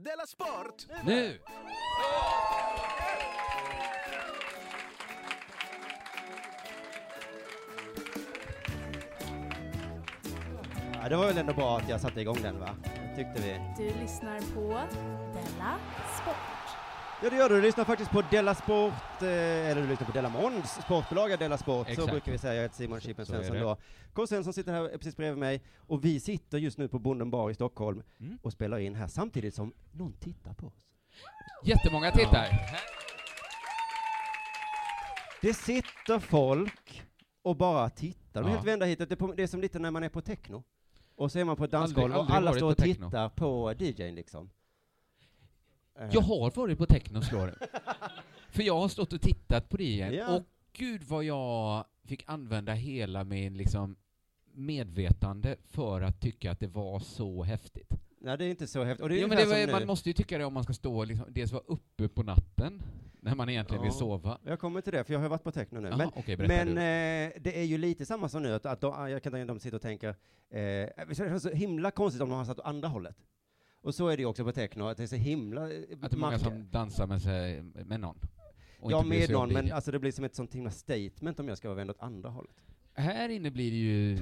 Della Sport! Nu! Ja, det var väl ändå bra att jag satte igång den va? Tyckte vi. Du lyssnar på Della Sport. Ja det gör du, du lyssnar faktiskt på Della Sport, eh, eller du lyssnar på Della Måns sportbolag Della Sport, så Exakt. brukar vi säga. Jag heter Simon Chippen Så Svensson då. K. Svensson sitter här precis bredvid mig, och vi sitter just nu på Bonden bar i Stockholm Mm. och spelar in här samtidigt som någon tittar på oss. Jättemånga tittar. Det sitter folk och bara tittar. De är Ja. helt vända hitåt. Det det är som lite när man är på techno. Och så är man på ett dansgolv och alla står och tittar på DJn liksom. Eh, Jag har varit på techno slår det. För jag har stått och tittat på det igen, Ja. och gud vad jag fick använda hela min liksom medvetande för att tycka att det var så häftigt. Nej, det är inte så häftigt. Och det är Jo, men det var, man nu. måste ju tycka det om man ska stå liksom, dels vara uppe på natten, när man egentligen vill Ja. sova. Jag kommer till det, för jag har varit på techno nu. Jaha, men berätta men eh, det är ju lite samma som nu, att, att de, jag kan tänka att de sitter och tänker, eh, det är så himla konstigt om de har satt åt andra hållet. Och så är det ju också på techno, att det är så himla... eh, Att det är många som dansar med, sig, med någon. Ja, med någon, men alltså det blir som ett sånt himla statement om jag ska vara vänd åt andra hållet. Här inne blir det ju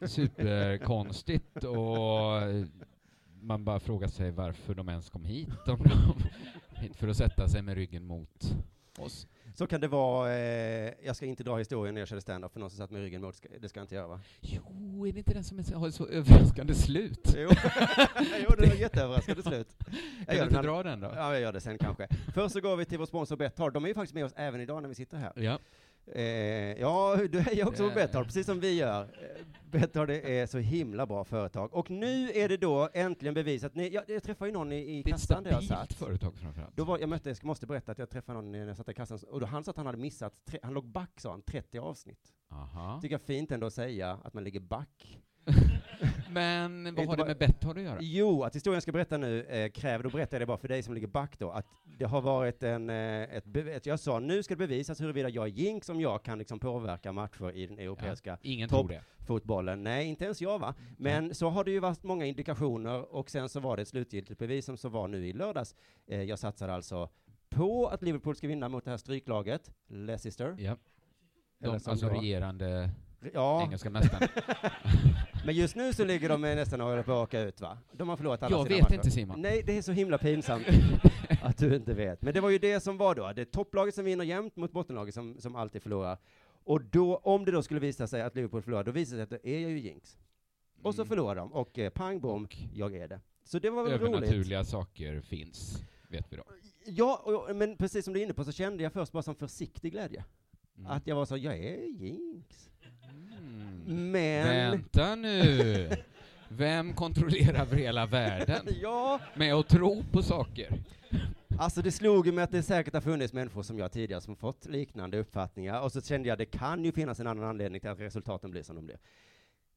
superkonstigt och man bara frågar sig varför de ens kom hit. Om de hit för att sätta sig med ryggen mot oss. Så kan det vara, eh, jag ska inte dra historien när jag körde stand-up för någon som satt med ryggen mot, ska- det ska jag inte göra va? Jo, är det inte den som är har ett så överraskande slut? Jo, jo det var jätteöverraskande slut. Kan Jag du gör inte dra den då? Ja, jag gör det sen kanske. Först så går vi till vår sponsor Betthard. De är ju faktiskt med oss även idag när vi sitter här. Ja. Eh, ja, du hejar också på Det- Betthard, precis som vi gör. Eh, Betthard är så himla bra företag. Och nu är det då äntligen bevisat. Ni, jag, jag träffade ju någon i, i Det kassan där jag satt. företag framförallt. Då var, jag mötte, jag måste berätta att jag träffade någon när jag satt i kassan, och då han sa att han hade missat, tre, han låg back sa han, 30 avsnitt. Aha. Tycker jag fint ändå att säga att man ligger back. Men vad har det med Betthard att göra? Jo, att historien jag ska berätta nu eh, kräver, då berättar jag det bara för dig som ligger back då, att det har varit en, eh, ett, ett jag sa nu ska det bevisas huruvida jag är jinx, om jag kan liksom påverka matcher i den europeiska Ingen Topp. tror det. fotbollen. Nej, inte ens jag va. Men så har det ju varit många indikationer och sen så var det ett slutgiltigt bevis som så var nu i lördags. Eh, jag satsade alltså på att Liverpool ska vinna mot det här stryklaget, Leicester. Ja. De, alltså regerande Ja, engelska mästaren. men just nu så ligger de eh, nästan och håller på att åka ut va? De har förlorat alla Jag sina vet matcher. inte Simon. Nej, det är så himla pinsamt att du inte vet. Men det var ju det som var då. Det är topplaget som vinner jämt mot bottenlaget som, som alltid förlorar. Och då, om det då skulle visa sig att Liverpool förlorar, då visar det sig att det är jag ju jinx. Och så Mm. förlorar de, och eh, pang bom, jag är det. Så det var väl roligt. Övernaturliga saker finns, vet vi då. Ja, och, men precis som du är inne på så kände jag först bara som försiktig glädje. Mm. Att jag var så, jag är jinx. Mm. Men... Vänta nu! Vem kontrollerar över hela världen Ja, med att tro på saker? alltså det slog mig att det säkert har funnits människor som jag tidigare som fått liknande uppfattningar, och så kände jag det kan ju finnas en annan anledning till att resultaten blir som de blir.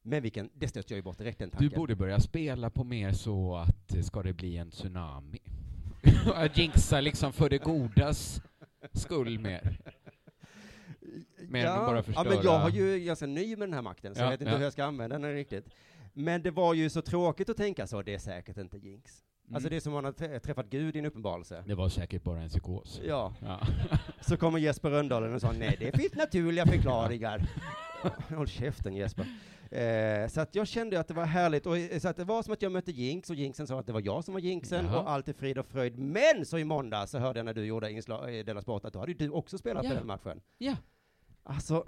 Men vilken, det stötte jag ju bort direkt den Du tanken. borde börja spela på mer så att eh, ska det bli en tsunami? Jag jinxar liksom för det godas skull mer. Mer än att bara ja, förstöra. men jag har ju ganska ny med den här makten, så Ja, jag vet inte ja. hur jag ska använda den riktigt. Men det var ju så tråkigt att tänka så, det är säkert inte jinx. Mm. Alltså det är som om man har trä- träffat Gud i en uppenbarelse. Det var säkert bara en psykos. Ja, Ja. så kommer Jesper Röndahl och sa nej, det finns naturliga förklaringar. Håll käften Jesper. Eh, så att jag kände att det var härligt, och, eh, så att det var som att jag mötte Jinx, och Jinxen sa att det var jag som var Jinxen, Jaha. och allt är frid och fröjd. Men så i måndag så hörde jag när du gjorde inslag i Della Sport att då hade ju du också spelat Ja. den matchen. ja. Alltså,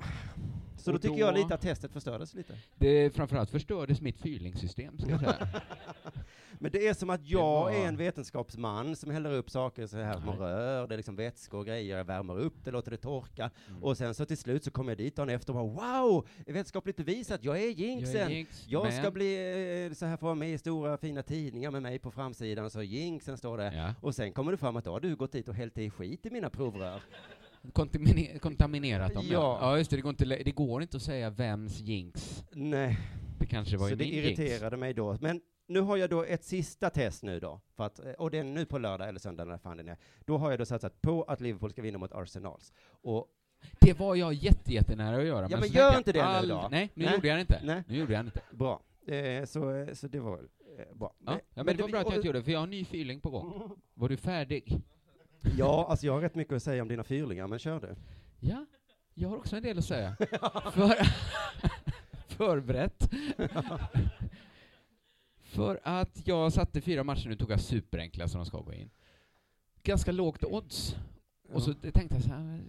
så då Och tycker då- jag lite att testet förstördes lite. Det framförallt förstördes mitt fyrlingssystem, ska jag säga. Men det är som att jag var- är en vetenskapsman som häller upp saker så här Nej. rör, det är liksom vätskor och grejer, jag värmer upp det, låter det torka. Mm. Och sen så till slut så kommer jag dit dagen efter och bara wow, vetenskapligt bevisat, jag är jinxen. Jag är jinx, Jag ska men- bli eh, så här få vara med i stora fina tidningar med mig på framsidan, så jinxen står det. Ja. Och sen kommer det fram att då har du gått dit och hällt i skit i mina provrör. Kontamine- kontaminerat dem, Ja. ja. just det, det går, inte, det går inte att säga vems jinx. Nej, Det kanske var så det min jinx. irriterade mig då. Men nu har jag då ett sista test nu då, för att, eh, och det är nu på lördag eller söndag när fan den är. Då har jag då satsat på att Liverpool ska vinna mot Arsenals. Och Det var jag jätte, jättenära att göra. Ja, men gör inte det nu då. Nej, nu Nej. gjorde jag det inte. Nej. Nu gjorde jag det inte. bra, eh, så, eh, så det var väl Eh, bra. Ja, ja, men det var bra att jag inte gjorde det, för jag har en ny fyrling på gång. Var du färdig? Ja, alltså jag har rätt mycket att säga om dina fyrlingar, men kör du. Ja, jag har också en del att säga. För, förberett. För att jag satte fyra matcher, nu tog jag superenkla som de ska gå in. Ganska lågt odds. Och så tänkte jag så här,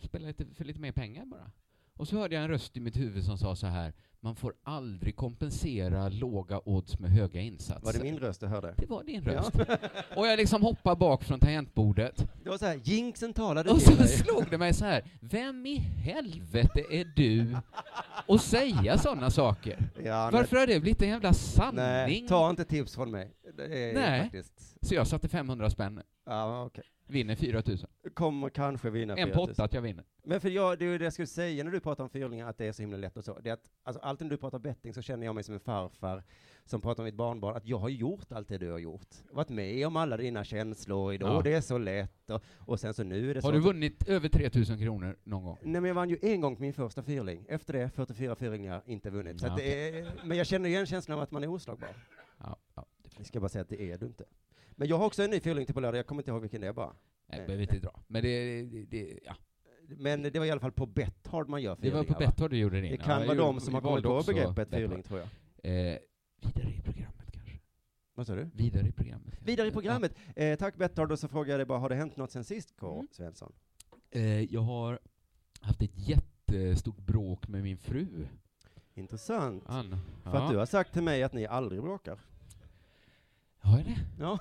spela lite, för lite mer pengar bara. Och så hörde jag en röst i mitt huvud som sa så här, man får aldrig kompensera låga odds med höga insatser. Var det min röst du hörde? Det var din röst. Och jag liksom hoppade bak från tangentbordet. Det var så här, jinxen talade Och till så mig. slog det mig så här, vem i helvete är du att säga sådana saker? Ja, Varför har det blivit en jävla sanning? nej, ta inte tips från mig. Nej. faktiskt... Så jag satte 500 spänn, Ja, okej. Vinner 4 000. Kommer kanske vinna En 4 på 000. åtta att jag vinner. Men för jag, det är ju det jag skulle säga när du pratar om fyrlingar, att det är så himla lätt och så. Det är att, alltså, alltid när du pratar betting så känner jag mig som en farfar som pratar om mitt barnbarn, att jag har gjort allt det du har gjort. Varit med om alla dina känslor idag, Ja. och det är så lätt, och, och sen så nu är det så. Har du vunnit över 3 000 kronor någon gång? Nej men jag vann ju en gång på min första fyrling. Efter det, 44 fyrlingar, inte vunnit. Så Ja, att det är, men jag känner igen känslan av att man är oslagbar. Ja, ja. Jag ska bara säga att det är du inte. Men jag har också en ny fyrling till på lördag, jag kommer inte ihåg vilken det är bara. Nej, behöver inte dra. Men det, det, det, ja. Men det var i alla fall på Betthard man gör det fyrlingar. var på? Betthard du gjorde. Det Ja, kan jag vara de som har kommit på begreppet fyrling, tror jag. Eh, vidare i programmet kanske. Vad sa du? Vidare i programmet. Vidare i programmet. Eh, tack Betthard, och så frågar jag dig bara, har det hänt något sen sist, K. Mm. Svensson? Eh, jag har haft ett jättestort bråk med min fru, Intressant. Ann. För att du har sagt till mig att ni aldrig bråkar. Har jag det? Ja.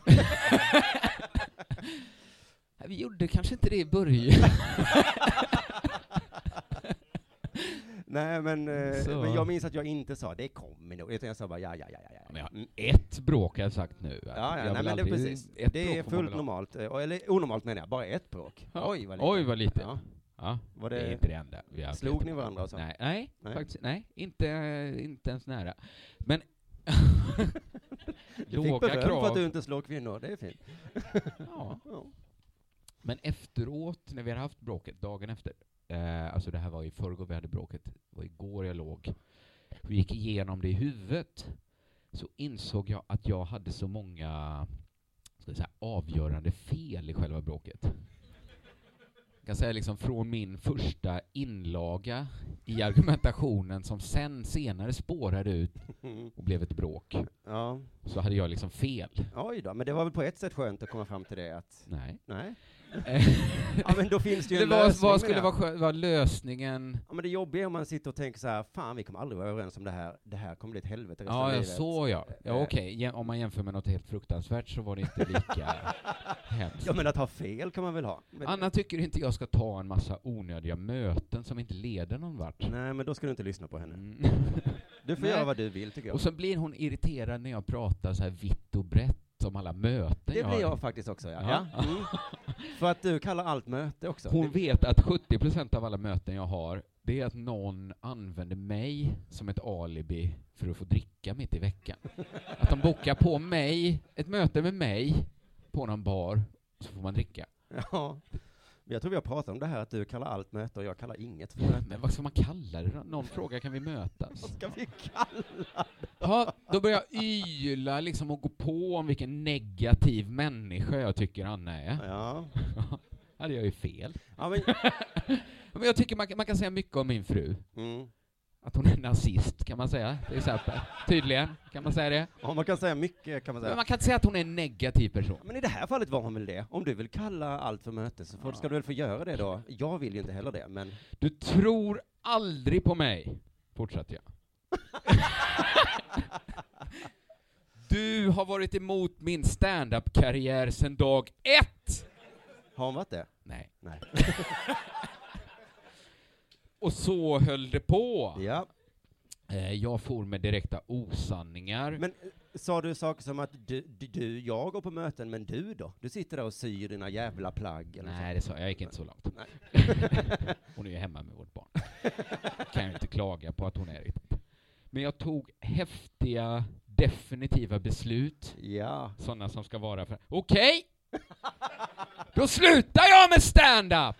Vi gjorde kanske inte det i början. Nej, men, eh, men jag minns att jag inte sa det kommer nog, utan jag sa bara ja, ja, ja, ja. Men jag-. Ett bråk har jag sagt nu. Ja, Jag ja, har nej, men det är precis. Det är fullt normalt, eh, eller onormalt menar jag, bara ett bråk. Ja. Oj, vad lite. Oj, vad lite. Ja. Ja, Var det... är det, inte det enda. Vi har slog ni varandra och så? Nej, nej, Nej. faktiskt nej. Inte, inte ens nära. Men du fick beröm för att du inte slår kvinnor, det är fint. Ja. Ja. Men efteråt, när vi hade haft bråket, dagen efter, eh, alltså det här var i förrgår vi hade bråket, det var igår jag låg, vi gick igenom det i huvudet, så insåg jag att jag hade så många ska jag säga, avgörande fel i själva bråket. Kan säga liksom från min första inlaga i argumentationen som sen senare spårade ut Mm. och blev ett bråk, ja. så hade jag liksom fel. Oj då, men det var väl på ett sätt skönt att komma fram till det att, Nej. nej? Ja men då finns det ju det en var, lösning vad skulle vara, vara lösningen? Ja men det jobbiga är om man sitter och tänker så här, fan vi kommer aldrig vara överens om det här, det här kommer bli ett helvete resten av Ja, ja, livet. så ja. Ja, Eh, okej. Jä- Om man jämför med något helt fruktansvärt så var det inte lika hemskt. Ja men att ha fel kan man väl ha? Men, Anna tycker inte jag ska ta en massa onödiga möten som inte leder någon vart. Nej men då ska du inte lyssna på henne. Mm. Du får Nej. göra vad du vill tycker jag. Och så blir hon irriterad när jag pratar så här vitt och brett om alla möten det jag blir har. jag faktiskt också ja. Ja. ja. Mm. För att du kallar allt möte också. Hon vet att 70% av alla möten jag har, det är att någon använder mig som ett alibi för att få dricka mitt i veckan. Att de bokar på mig, ett möte med mig, på någon bar, så får man dricka. Ja. Jag tror vi har pratat om det här att du kallar allt möte och jag kallar inget för möte. Men vad ska man kalla det då? Någon fråga, kan vi mötas? Vad ska vi kalla Ja, då börjar jag yla liksom och gå på om vilken negativ människa jag tycker Anna är. Ja. hade jag ju fel. ja men, Men jag tycker man, kan- man kan säga mycket om min fru. mm. Att hon är nazist, kan man säga, till exempel. Tydligen, kan man säga det. ja, man kan säga mycket kan man Men säga. man kan inte säga att hon är en negativ person. Men i det här fallet var hon väl det. Om du vill kalla allt för möte så Ja. ska du väl få göra det då. Jag vill ju inte heller det, men Du tror aldrig på mig, fortsatte jag. Du har varit emot min stand-up-karriär sedan dag ett! har hon varit det? Nej. Nej. Och så höll det på. Ja. Eh, Jag for med direkta osanningar. Men eh, sa du saker som att du, du, du, jag går på möten, men du då? Du sitter där och syr dina jävla plagg eller Nej, det sa jag. Jag gick inte så långt. Hon är ju hemma med vårt barn. kan ju inte klaga på att hon är riktigt. Men jag tog häftiga, definitiva beslut. Ja. Sådana som ska vara för... Okej! Då slutar jag med stand-up!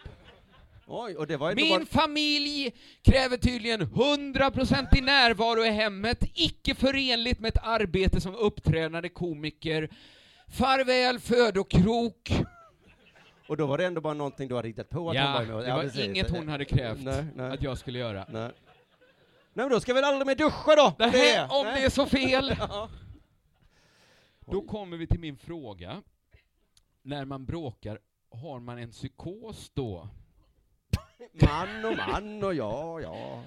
Oj, och det var Min bara... familj kräver tydligen 100% i närvaro i hemmet, icke förenligt med ett arbete som uppträdande komiker. Farväl födokrok. Och då var det ändå bara någonting du hade hittat på att hon Ja, var med. det var precis. inget hon hade krävt Nej, nej. att jag skulle göra. Nej. Nej men då ska vi väl aldrig mer duscha då? Det här, om Nej. det är så fel! Ja. Då kommer vi till min fråga. När man bråkar, har man en psykos då? Man och man och ja, ja.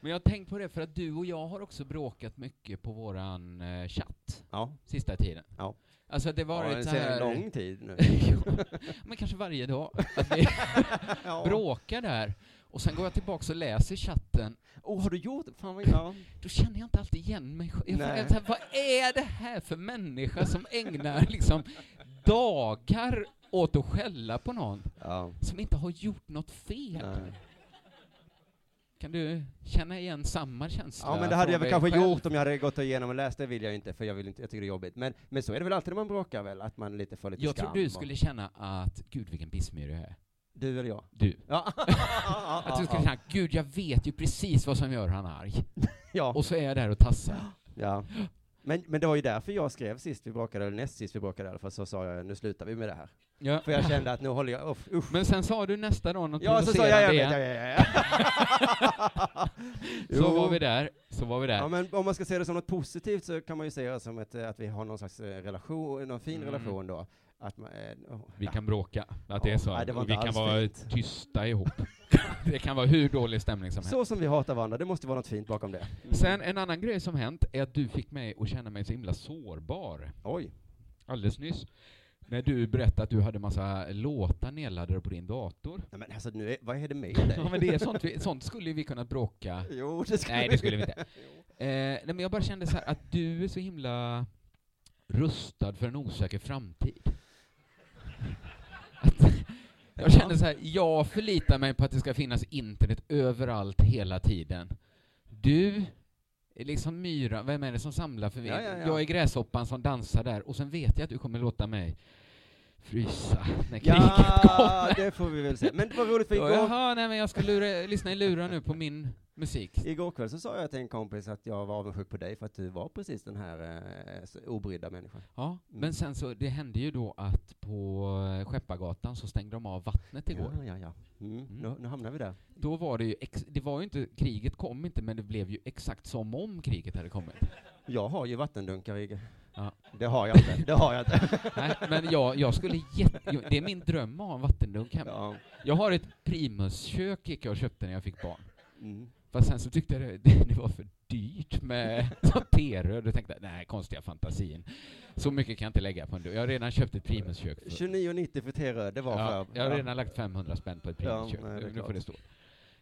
Men jag har tänkt på det för att du och jag har också bråkat mycket på våran eh, chatt Ja, sista tiden. Ja. Alltså det ja varit en så här... lång tid nu. Men kanske varje dag. Att vi ja. bråkar där. Och sen går jag tillbaka och läser chatten. Oh, har du gjort det? Fan vad ja. Då känner jag inte alltid igen mig själv. Jag, jag, vad är det här för människa som ägnar liksom dagar åt att skälla på någon ja. som inte har gjort något fel? Nej. Kan du känna igen samma känsla? Ja men det hade jag väl kanske själv? gjort om jag hade gått igenom och läst, det vill jag inte, för jag, vill inte, jag tycker det är jobbigt. Men, men så är det väl alltid när man bråkar väl, att man lite får lite Jag skam. tror du och- skulle känna att, gud vilken pissmyr jag är. Du eller jag? Du. Ja. Att du skulle känna, gud jag vet ju precis vad som gör han arg. ja. Och så är jag där och tassar. ja. Men, men det var ju därför jag skrev sist vi bråkade, eller näst sist vi bråkade i alla fall, så sa jag nu slutar vi med det här. Ja. För jag kände att nu håller jag, uff, usch. Men sen sa du nästa dag något Ja, så sa jag, jag vet, ja, ja, ja. Så var vi där, så var vi där. Ja, men om man ska se det som något positivt så kan man ju se det som ett, att vi har någon slags eh, relation, någon fin Mm. relation då. Att man, eh, oh, Vi ja. kan bråka, att det är så. nej, det vi kan vara fint. tysta ihop. det kan vara hur dålig stämning som helst. Så som vi hatar varandra, det måste vara något fint bakom det. Sen en annan grej som hänt är att du fick mig att känna mig så himla sårbar Oj. alldeles nyss. När du berättade att du hade massa låtar nedladdade på din dator. Nej, men alltså, nu är, vad är det med dig? Ja men det är sånt, vi, sånt skulle vi kunna bråka. Jo, det skulle Nej det skulle vi inte. Eh, nej, men jag bara kände så här att du är så himla rustad för en osäker framtid. Att, jag kände så här, jag förlitar mig på att det ska finnas internet överallt hela tiden. Du liksom myra, vem är det som samlar förvirring? Ja, ja, ja. Jag är gräshoppan som dansar där och sen vet jag att du kommer låta mig frysa när kriget Ja, kommer. det får vi väl se. Men det var roligt för igår, Jaha, nej men jag ska lura, lyssna i lurar nu på min musik. igår kväll så sa jag till en kompis att jag var avundsjuk på dig för att du var precis den här eh, obrydda människan. Ja, Mm. men sen så, det hände ju då att på eh, Skeppargatan så stängde de av vattnet igår. Ja, ja, ja. Mm. Mm. Nu, nu hamnar vi där. Då var det ju, det var ju inte, kriget kom inte, men det blev ju exakt som om kriget hade kommit. Jag har ju vattendunkar, Igge. Ja. Det har jag inte. Det har jag inte. Nej, men jag, jag skulle jätte, det är min dröm att ha en vattendunk hemma. Ja. Jag har ett primuskök gick jag och köpte när jag fick barn. Mm. Fast sen så tyckte jag det, det, var för dyrt med sån teröd och tänkte, nej, konstiga fantasin. Så mycket kan jag inte lägga på en. Jag har redan köpt ett primuskök. För, 29,90 för teröd, det var Ja, för... jag har redan lagt 500 spänn på ett Ja, primuskök. nej, det är nu klart. får det stå.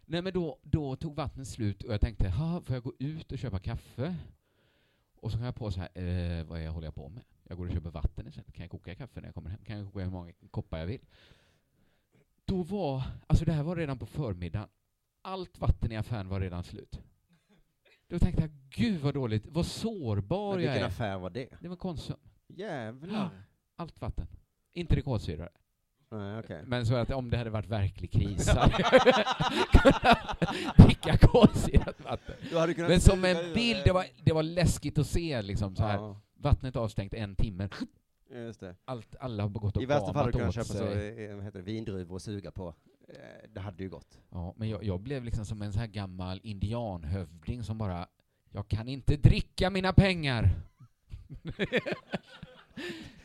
Nej men då, då tog vattnet slut och jag tänkte, ha, får jag gå ut och köpa kaffe? Och så kom jag på så här, eh, vad är jag håller jag på med? Jag går och köper vatten istället. Kan jag koka kaffe när jag kommer hem? Kan jag koka hur många koppar jag vill? Då var, alltså det här var redan på förmiddagen. Allt vatten i affären var redan slut. Då tänkte jag, gud vad dåligt, vad sårbar Men jag vilken är. affär var det? Det var Konsum. Jävlar. Allt vatten. Inte det kolsyrade. Nej, okej. Men så att om det hade varit verklig kris hade jag kunnat dricka kolsyrat vatten. Men som en bild, det var, det var läskigt att se liksom så här. Ja, Vattnet avstängt en timme. Allt, alla har gått och I värsta fall hade du kunnat köpa så, heter det, vindruvor och suga på. Eh, Det hade ju gått. Ja, men jag, jag blev liksom som en så här gammal indianhövding som bara, jag kan inte dricka mina pengar.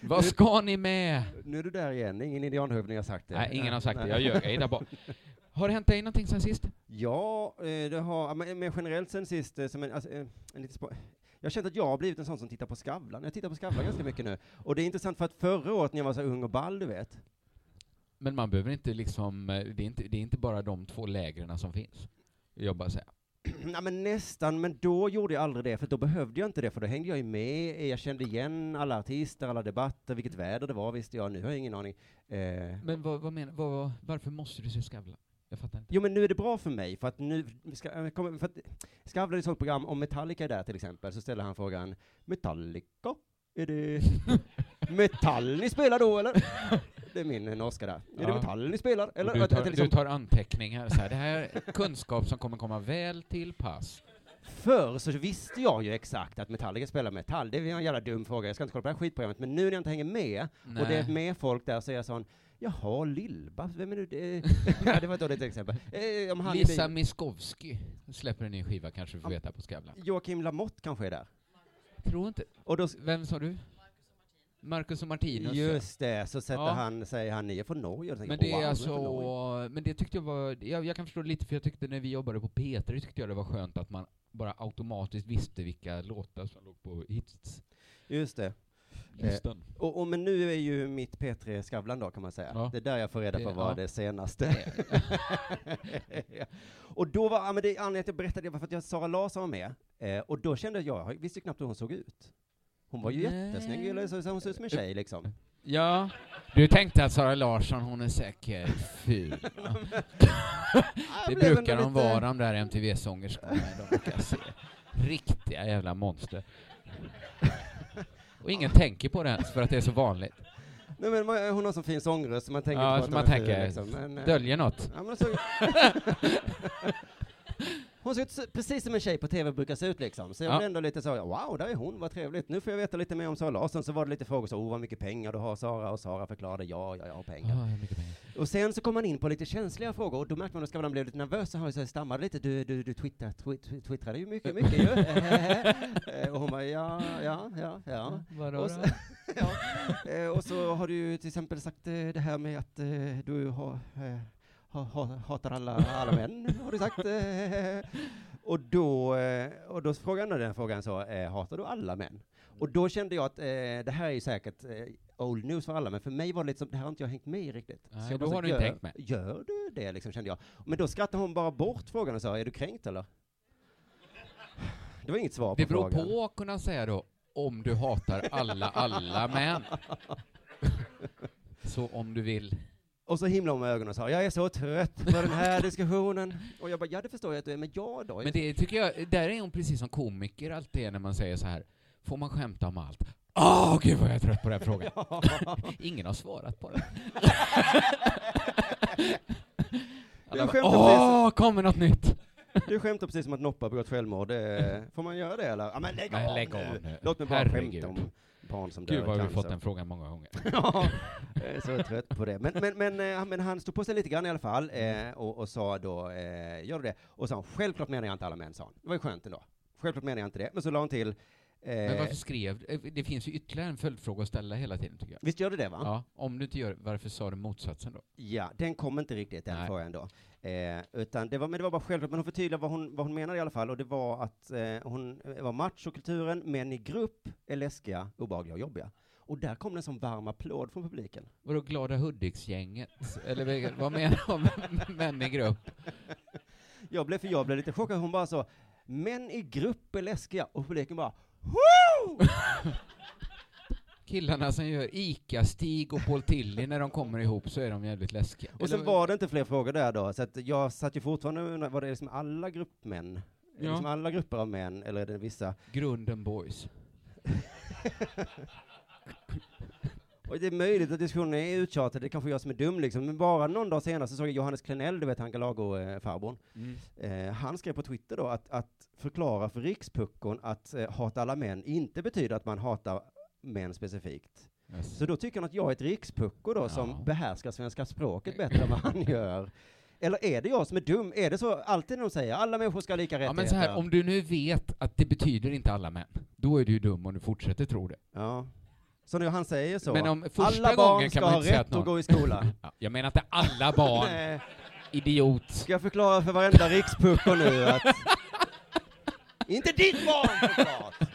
Vad ska ni med? Nu är du där igen, ingen indianhövding har sagt det. Nej, ingen har sagt det, Nej. jag ljög, jag är där bak. Har det hänt dig någonting sen sist? Ja, eh, det har, men generellt sen sist, eh, som en, alltså, en liten jag har känt att jag har blivit en sån som tittar på Skavlan. Jag tittar på Skavlan ganska mycket nu. Och det är intressant för att förra året när jag var så ung och ball, du vet. Men man behöver inte liksom, eh, det är inte, det är inte bara de två lägren som finns. Jag bara säga. ja, men nästan, men då gjorde jag aldrig det, för då behövde jag inte det, för då hängde jag ju med, jag kände igen alla artister, alla debatter, vilket väder det var visste jag, nu har jag ingen aning. Eh, Men vad, vad menar, vad, varför måste du se Skavlan? Jag fattar inte. Jo men nu är det bra för mig, för att nu ska, för att Skavlan är ett sånt program, om Metallica är där till exempel, så ställer han frågan Metallica? Är det metall ni spelar då eller? Det är min eh, norska där. Är Ja. det Metall ni spelar? Eller? Du, tar, att liksom- du tar anteckningar så här. Det här är kunskap som kommer komma väl till pass. Förr så visste jag ju exakt att Metallica spelar metall. Det är en jävla dum fråga. Jag ska inte kolla på det här skitprogrammet. Men nu när jag inte hänger med och det är Nej. med folk där så är jag sån, jaha, Lill-Babs, vem är du? Det, ja, det var ett dåligt exempel. Eh, Lisa Miskovsky släpper en ny skiva kanske du får veta på Skavlan. Joakim Lamotte kanske är där. Tror inte. Och då, Vem sa du? Marcus och Martinus. ja. just det, så sätter Ja. han, säger han, ni är från Norge. Men jag, det wow, är alltså, Norge. men det tyckte jag var, jag, jag kan förstå lite för jag tyckte när vi jobbade på P3 tyckte jag det var skönt att man bara automatiskt visste vilka låtar som låg på hitslistan. Just det. Och, och, men nu är ju mitt P3 Skavlan då, kan man säga. Ja. Det är där jag får reda på Det- vad ja. det senaste. och då var, ja, men det anledningen till att jag berättade det var för att jag, Sara Larsson var med, eh, och då kände jag, jag visste ju knappt hur hon såg ut. Hon var ju Nej. jättesnygg, eller så, hon såg ut som en tjej liksom. Ja, du tänkte att Sara Larsson, hon är säkert ful. Det brukar de vara, de där MTV-sångerskorna. De brukar se riktiga jävla monster. Och ingen tänker på det ens för att det är så vanligt. Nej men hon har så fin sångröst så man tänker Ja, på att man tänker, liksom. Men, eh, Döljer något. Ja, men så... Hon ser ut så- precis som en tjej på TV brukar se ut liksom. Så jag Ja. blev ändå lite så, wow, där är hon, vad trevligt. Nu får jag veta lite mer om Sara Larsson. Så var det lite frågor så, oh vad mycket pengar du har Sara. Och Sara förklarade, ja, ja, jag har pengar. Ja, mycket pengar. Och sen så kom man in på lite känsliga frågor och då märkte man att Skavlan blev lite nervös och han så stammade lite. Du, du, du twittrar, twitt, twittrade ju mycket, mycket ju. Eh, och hon bara, ja, ja, ja, ja. Vadå Och så, ja. Eh, och så har du ju till exempel sagt eh, det här med att du har, ha, ha, hatar alla, alla män, har du sagt. Eh, och, då, eh, och då frågade jag den frågan så, eh, hatar du alla män? Och då kände jag att eh, det här är ju säkert eh, old news för alla, men för mig var det lite som, det här har inte jag hängt med i riktigt. Nej, jag då så, har du inte hängt med. Gör du det liksom, kände jag. Men då skrattade hon bara bort frågan och sa, är du kränkt eller? Det var inget svar på Det beror frågan. på, kunna säga då, om du hatar alla, alla män. Så om du vill. Och så himlade hon med ögonen och sa, jag är så trött på den här diskussionen. Och jag bara, ja det förstår jag att du är, men jag då? Men det tycker jag, där är hon precis som komiker alltid är när man säger så här, får man skämta om allt? Åh, gud vad jag är trött på den här frågan. Ingen har svarat på den. Alla bara, Åh, kommer något nytt! Du skämtar precis som att Noppa begått självmord. Får man göra det eller? Ja men lägg, Nej, av, lägg av nu. Låt mig bara Herregud. skämta om barn som dör Gud vad vi fått den frågan många gånger. ja, jag är så trött på det. Men, men, men, eh, men han stod på sig lite grann i alla fall eh, och, och sa då, eh, gör du det? Och sa han, självklart menar jag inte alla män, sa han. Det var ju skönt ändå. Självklart menar jag inte det. Men så la hon till, eh, Men varför skrev Det finns ju ytterligare en följdfråga att ställa hela tiden tycker jag. visst gör du det va? Ja, om du inte gör varför sa du motsatsen då? Ja, den kom inte riktigt den frågan då. Eh, utan det var, men det var bara självklart, men hon förtydligade vad hon, vad hon menade i alla fall, och det var att eh, hon eh, var machokulturen, män i grupp är läskiga, obehagliga och jobbiga. Och där kom det en sån varm applåd från publiken. Vadå Glada Hudiksgänget? Eller vad- menar de med män i grupp? Jag blev, för jag blev lite chockad, hon bara så, män i grupp är läskiga, och publiken bara, Woo! Killarna som gör ICA-Stig och Paul Tilly, när de kommer ihop så är de jävligt läskiga. Och sen var det inte fler frågor där då, så att jag satt ju fortfarande och undrade, var det liksom alla gruppmän? Ja. Liksom alla grupper av män, eller är det vissa? Grunden Boys. Och det är möjligt att diskussionen är uttjatad, det är kanske jag som är dum liksom, men bara någon dag senare så såg jag Johannes Klenell, du vet han Galago-farbrorn, eh, han skrev på Twitter då att, att förklara för rikspuckon att eh, hata alla män inte betyder att man hatar män specifikt. Yes. Så då tycker han att jag är ett rikspucko då som Ja. behärskar svenska språket bättre än vad han gör. Eller är det jag som är dum? Är det så alltid när de säger alla människor ska ha lika Ja rättigheter? men så här, om du nu vet att det betyder inte alla män, då är du ju dum om du fortsätter tro det. Ja. Så när han säger så, Men om första alla barn ska ha rätt att att någon... gå i skolan. Ja, jag menar inte alla barn, idiot. Ska jag förklara för varenda rikspucko nu att... inte ditt barn såklart!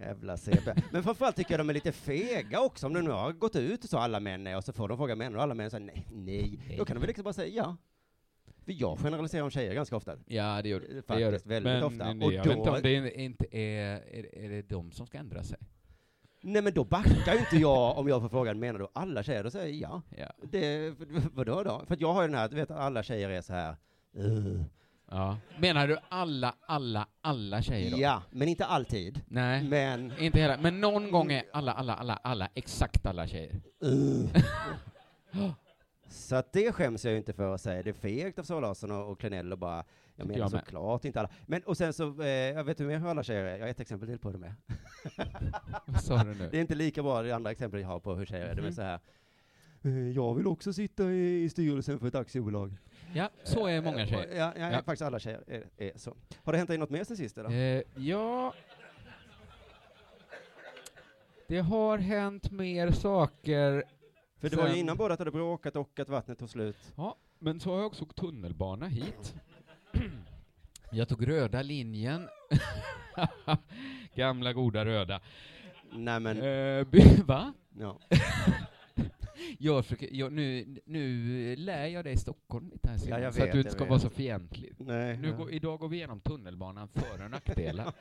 Jävla CP. Men framförallt tycker jag de är lite fega också, om de nu har gått ut och så alla män är, och så får de fråga män och alla män säger nej, nej. Då kan de väl liksom bara säga ja. För jag generaliserar om tjejer ganska ofta. Ja, det gör du. faktiskt det gör du. väldigt men, ofta. Men, Och jag då- vet inte om det är- inte är, är, är det de som ska ändra sig. Nej men då backar ju inte jag om jag får frågan, menar du alla tjejer? Då säger jag ja. Ja. Det, vadå då? För jag har ju den här, du vet alla tjejer är så här, "Ugh." Ja. Menar du alla, alla, alla tjejer då? Ja, men inte alltid. Nej, Men... inte hela. Men någon gång är alla, alla, alla, alla, exakt alla tjejer. Så att det skäms jag ju inte för att säga. Det är fegt av Sara Larsson och, och Klenell och bara, jag menar jag såklart inte alla. Men och sen så, eh, jag vet hur mer alla tjejer är. Jag har ett exempel till på det med. Vad sa du Det nu? är inte lika bra det andra exempel jag har på hur tjejer är. Det är Mhm. så här. "Eh, Jag vill också sitta i, i styrelsen för ett aktiebolag. Ja, så är många Eh, tjejer. och- Ja, ja, Ja. faktiskt alla tjejer är, är så. Har det hänt dig något mer sen sist eller? Eh, ja... Det har hänt mer saker, För det var ju sen- innan både att det hade bråkat och att vattnet tog slut. men så har jag också åkt tunnelbana hit. Jag tog röda linjen. Gamla goda röda. Nej men, Eh, by- va? ja. Jag försöker, jag, nu, nu lär jag dig Stockholm lite här Ja, jag så att du inte ska vara så fientlig. Nej. Nu ja. går, idag går vi igenom tunnelbanan för och nackdelar.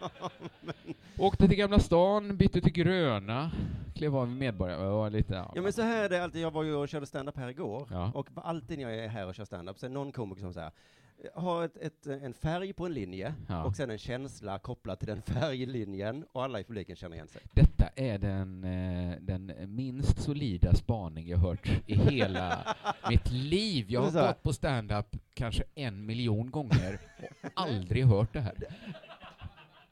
Åkte till Gamla stan, bytte till Gröna, klev av med Medborgare. Jag var lite, ja, Ja men så här är det alltid, jag var ju och körde stand-up här igår, Ja. och alltid när jag är här och kör stand-up så är det någon komiker som säger har ett, ett, en färg på en linje Ja. och sen en känsla kopplad till den färglinjen och alla i publiken känner igen sig. Detta är den, eh, den minst solida spaning jag hört i hela mitt liv. Jag har gått på stand-up kanske en miljon gånger och aldrig hört det här.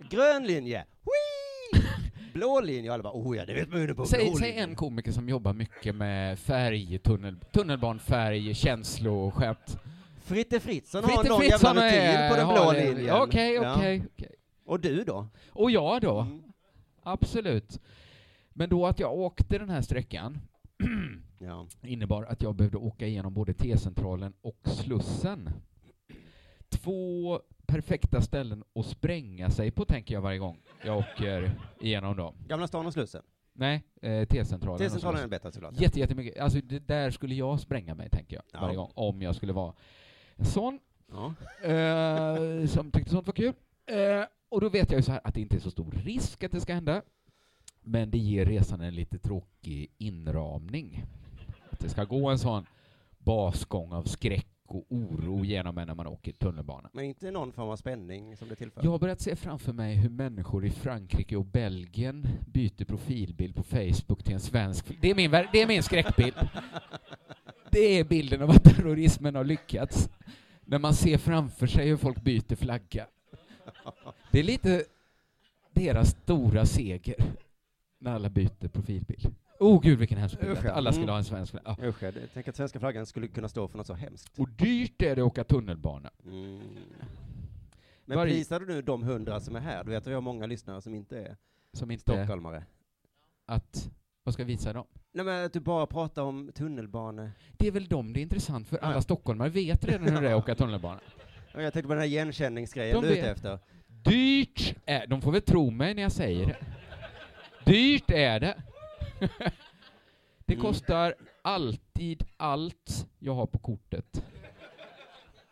Grön linje! Whee! Blå linje, och alla bara oh ja, det vet man ju på Säg, säg linje." en komiker som jobbar mycket med färg, tunnel, tunnelbanfärg, känsloskämt. Fritte Fritzson har Fritte någon Fritzson jävla rutin är- på den har blå det. linjen. Okej, Ja. okej, okej. Och du då? Och jag då? Mm. Absolut. Men då att jag åkte den här sträckan Ja. innebar att jag behövde åka igenom både T-centralen och Slussen. Två perfekta ställen att spränga sig på, tänker jag varje gång jag åker igenom dem. Gamla stan och Slussen. Nej, eh, T-centralen. T-centralen är bättre såklart. Jätte, jättemycket. Alltså, det där skulle jag spränga mig, tänker jag, Ja. varje gång, om jag skulle vara en sån Ja. eh, som tyckte sånt var kul. Eh, och då vet jag ju så här att det inte är så stor risk att det ska hända, men det ger resan en lite tråkig inramning. Att det ska gå en sån basgång av skräck och oro genom en när man åker tunnelbana. Men inte någon form av spänning som det tillför. Jag har börjat se framför mig hur människor i Frankrike och Belgien byter profilbild på Facebook till en svensk. Det är min, det är min skräckbild. Det är bilden av att terrorismen har lyckats. När man ser framför sig hur folk byter flagga. Det är lite deras stora seger när alla byter profilbild. Oh gud vilken hemsk bild, Usch, att ja. alla skulle Mm. ha en svensk flagga. Ja. Usch, jag tänker att svenska flaggan skulle kunna stå för något så hemskt. Och dyrt är det att åka tunnelbana. Mm. Men Varje- prisar du nu de hundra som är här? Du vet att vi har många lyssnare som inte är Som inte stockholmare. att, vad ska jag visa dem? Nej men att du bara pratar om tunnelbane. Det är väl dem det är intressant för. Alla ja. stockholmare vet redan hur det är att åka tunnelbana. Jag tänkte på den här igenkänningsgrejen De du är ute efter. Dyrt är De får väl tro mig när jag säger det. Dyrt är det. Det Mm. kostar alltid allt jag har på kortet.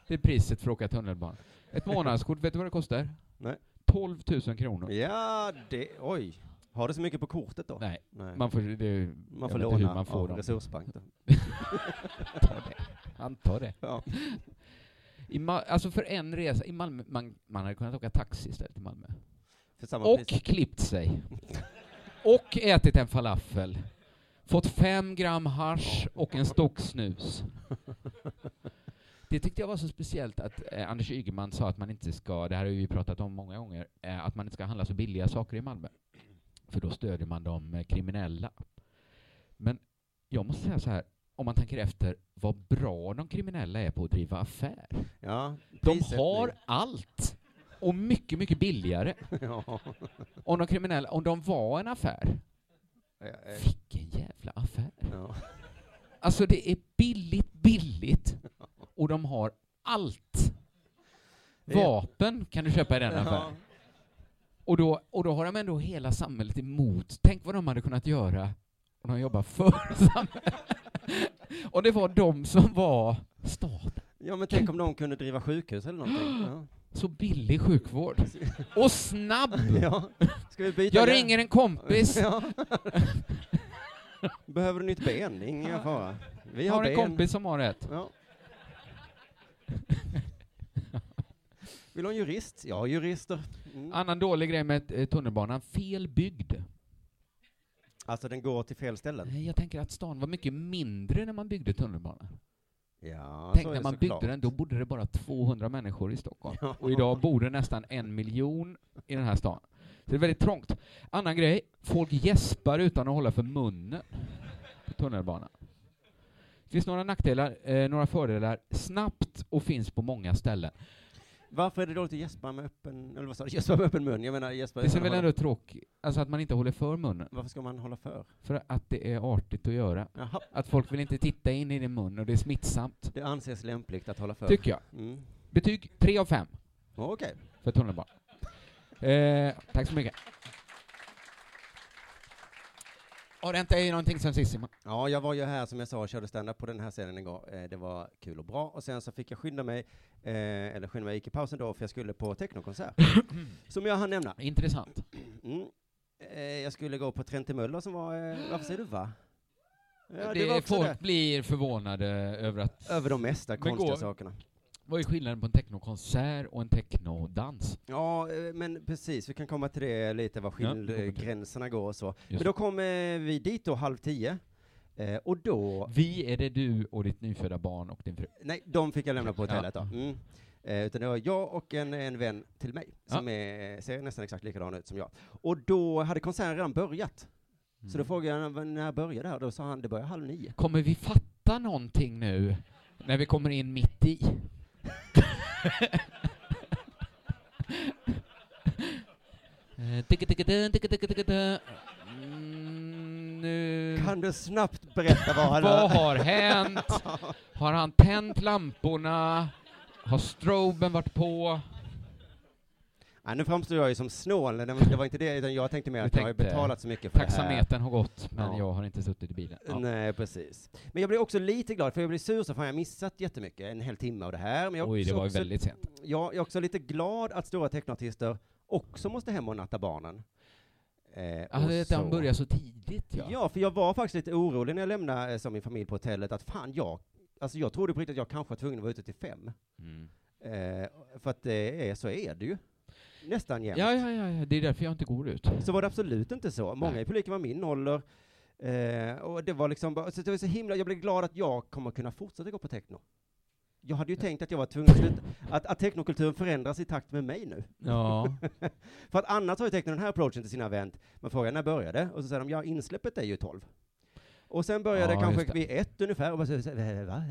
Det är priset för att åka tunnelbana. Ett månadskort, vet du vad det kostar? Nej. 12 000 kronor. Ja, det, oj. Har du så mycket på kortet då? Nej, Nej. man får, det, Man får låna man får av dem. Resursbank då. Ta det. Anta det. Ja. I Ma- alltså för en resa i Malmö, man, man hade kunnat åka taxi istället till Malmö. För samma Och pris. klippt sig. Och ätit en falafel. Fått fem gram hasch och en stock snus. Det tyckte jag var så speciellt att eh, Anders Ygeman sa att man inte ska, det här har vi pratat om många gånger, eh, att man inte ska handla så billiga saker i Malmö. För då stödjer man de eh, kriminella. Men jag måste säga så här, om man tänker efter, vad bra de kriminella är på att driva affär. Ja, De har allt! Och mycket, mycket billigare. ja. Om de kriminella, om de var en affär, Ja, vilken jävla affär. ja. Alltså det är billigt, billigt och de har allt. Vapen kan du köpa i den affären. Och då, och då har de ändå hela samhället emot. Tänk vad de hade kunnat göra om de jobbar för samhället. Och det var de som var staten. Ja, men tänk om de kunde driva sjukhus eller någonting. Ja. Så billig sjukvård. Och snabb! Ja. Ska vi byta? Jag ringer en kompis. Ja. Behöver du nytt ben? Ingen fara. Vi har har en ben. kompis som har ett. Ja. Vill du ha en jurist? Ja, jurister. Mm. Annan dålig grej med eh, tunnelbanan, fel byggd. Alltså den går till fel ställen. Nej, Jag tänker att stan var mycket mindre när man byggde tunnelbanan. Ja, Tänk när man byggde den, då bodde det bara 200 människor i Stockholm. Ja. Och idag bor det nästan en miljon i den här stan. Så det är väldigt trångt. Annan grej, folk gäspar utan att hålla för munnen på tunnelbanan. Det finns några nackdelar, eh, några fördelar, snabbt och finns på många ställen. Varför är det dåligt att gäspa med öppen, eller vad sa du, gäspa med öppen mun? Jag menar gäspa Det är väl ändå tråkigt, alltså att man inte håller för munnen, Varför ska man hålla för? för att det är artigt att göra. Jaha, Att folk vill inte titta in i din mun och det är smittsamt, det anses lämpligt att hålla för. tycker jag. Mm. Betyg 3 av 5 Okej. för tunnelbanan. Eh, tack så mycket. Har det hänt dig någonting sen sist Simon? Ja, jag var ju här som jag sa och körde stand-up på den här scenen igår. Eh, det var kul och bra. Och sen så fick jag skynda mig, eh, eller skynda mig, jag gick i pausen då, för jag skulle på technokonsert. som jag hann nämna. Intressant. Mm. Eh, jag skulle gå på Trente Möller som var, varför säger du va? Ja, det, det, folk det. blir förvånade över att... Över de mesta konstiga sakerna. Vad är skillnaden på en technokonsert och en technodans? Ja, eh, men precis, vi kan komma till det lite, var Ja, vi kommer till det. gränserna går och så. Just Men då kom eh, vi dit då halv tio, eh, och då, Vi är det du och ditt nyfödda barn och din fru. nej, de fick jag lämna på hotellet Ja. då. Mm. Eh, utan det var jag och en, en vän till mig, som Ja. är, ser nästan exakt likadan ut som jag. Och då hade konserten redan börjat. Så då Mm. frågade jag "När- började det här? Då sa han det börjar halv nio. Kommer vi fatta någonting nu när vi kommer in mitt i? Eh. Mm, nu... Kan du snabbt berätta vad han Vad har hänt? Har han tänt lamporna? Har stroben varit på? Nej, nu framstår jag ju som snål, det var, det var inte det, utan jag tänkte mer att jag har tänkte, betalat så mycket för det här. Taxametern har gått, men Ja. jag har inte suttit i bilen. Ja. Nej, precis. Men jag blir också lite glad, för jag blir sur så fan jag har missat jättemycket, en hel timme av det här. Men jag Oj, det var ju också, väldigt sent. Ja, jag är också lite glad att stora tecknartister också måste hem och natta barnen. Eh, Ja, och det, han börjar så tidigt, ja. Ja, för jag var faktiskt lite orolig när jag lämnade eh, som min familj på hotellet, att fan, jag, alltså jag trodde på riktigt att jag kanske var tvungen att vara ute till fem. Mm. Eh, för att det är, så är det ju. Nästan jämt. Ja, ja, ja, ja, det är därför jag inte går ut. Så var det absolut inte så. Många Nej. i publiken var min ålder. Eh, och det var liksom bara, så det var så himla, jag blev glad att jag kommer kunna fortsätta gå på techno. Jag hade ju tänkt att jag var tvungen att sluta, att, att technokulturen förändras i takt med mig nu. Ja. För att annars har ju techno den här approachen till sina event. Man frågar när började? Och så säger de, ja insläppet är ju 12. Och sen börjar Ja, kanske vid ett ungefär, och bara så, va?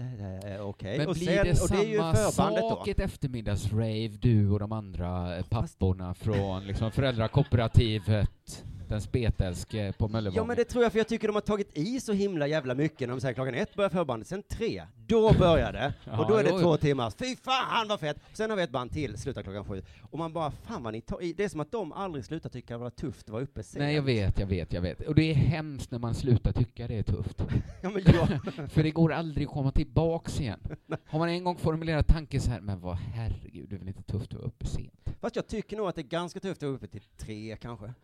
Eh, Okej. Men Och, blir sen, det och det är ju förbandet sak då. ett eftermiddagsrave, du och de andra eh, papporna från liksom föräldrakooperativet, den spetälske på Möllevången? Ja men det tror jag, för jag tycker de har tagit i så himla jävla mycket när de säger klockan ett börjar förbandet, sen tre, då börjar det. Ja, och då är det två timmar, fy fan vad fett! Sen har vi ett band till, slutar klockan sju. Och man bara, fan vad ni tar i. Det är som att de aldrig slutar tycka det var tufft att vara uppe sent. Nej, jag vet, jag vet, jag vet. Och det är hemskt när man slutar tycka det är tufft. Ja, men jag, För det går aldrig att komma tillbaks igen. Har man en gång formulerat tanken så här, men vad herregud, det är väl inte tufft att vara uppe sent? fast jag tycker nog att det är ganska tufft att vara uppe till tre kanske.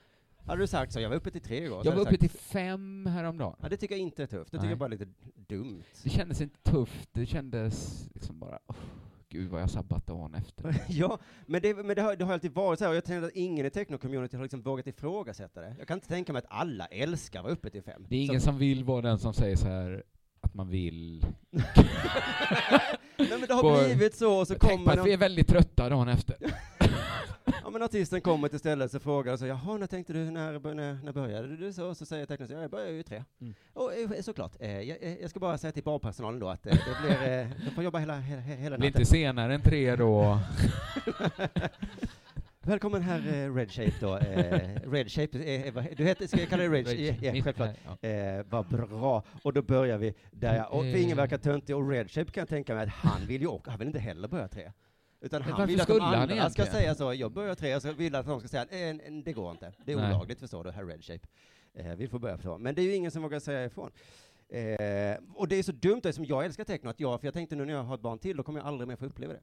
Hade du sagt så, jag var uppe till tre igår. Jag var uppe till fem häromdagen. Ja, det tycker jag inte är tufft. Det tycker Nej. jag bara är lite dumt. Det kändes inte tufft, det kändes liksom bara, oh, gud vad jag sabbat dagen efter. ja, men, det, men det, har, det har alltid varit så här, och jag tänkte att ingen i techno-community har liksom vågat ifrågasätta det. Jag kan inte tänka mig att alla älskar att vara uppe till fem. Det är ingen Så- som vill vara den som säger så här att man vill. Nej men det har Går- blivit så, och så Tänk på kommer att vi är väldigt trötta dagen efter. ja, men artisten kommer till stället så frågar så, jaha, när tänkte du, när, när, när började du så? Så säger tecknaren, ja, jag började ju tre. Mm. Och eh, såklart, eh, jag, eh, jag ska bara säga till barpersonalen då att eh, det blir, eh, de får jobba hela, hela, hela Det blir natten. inte senare än tre då. Välkommen här eh, Red Shape då. Eh, Red Shape, eh, eh, du heter, ska jag kalla dig Red Shape? Ja, självklart. ja. Eh, vad bra. Och då börjar vi där, ja. och för Eh. ingen verkar töntig, och Red Shape kan jag tänka mig att han vill ju också, han vill inte heller börja tre. Utan han vill att de andra ska säga så, jag börjar tre, så vill att de ska säga, eh, eh, det går inte. Det är Nej. olagligt förstår du, herr Red Shape. Eh, vi får börja så. Men det är ju ingen som vågar säga ifrån. Eh, och det är så dumt, det som jag älskar techno, att jag, för jag tänkte nu när jag har ett barn till, då kommer jag aldrig mer få uppleva det.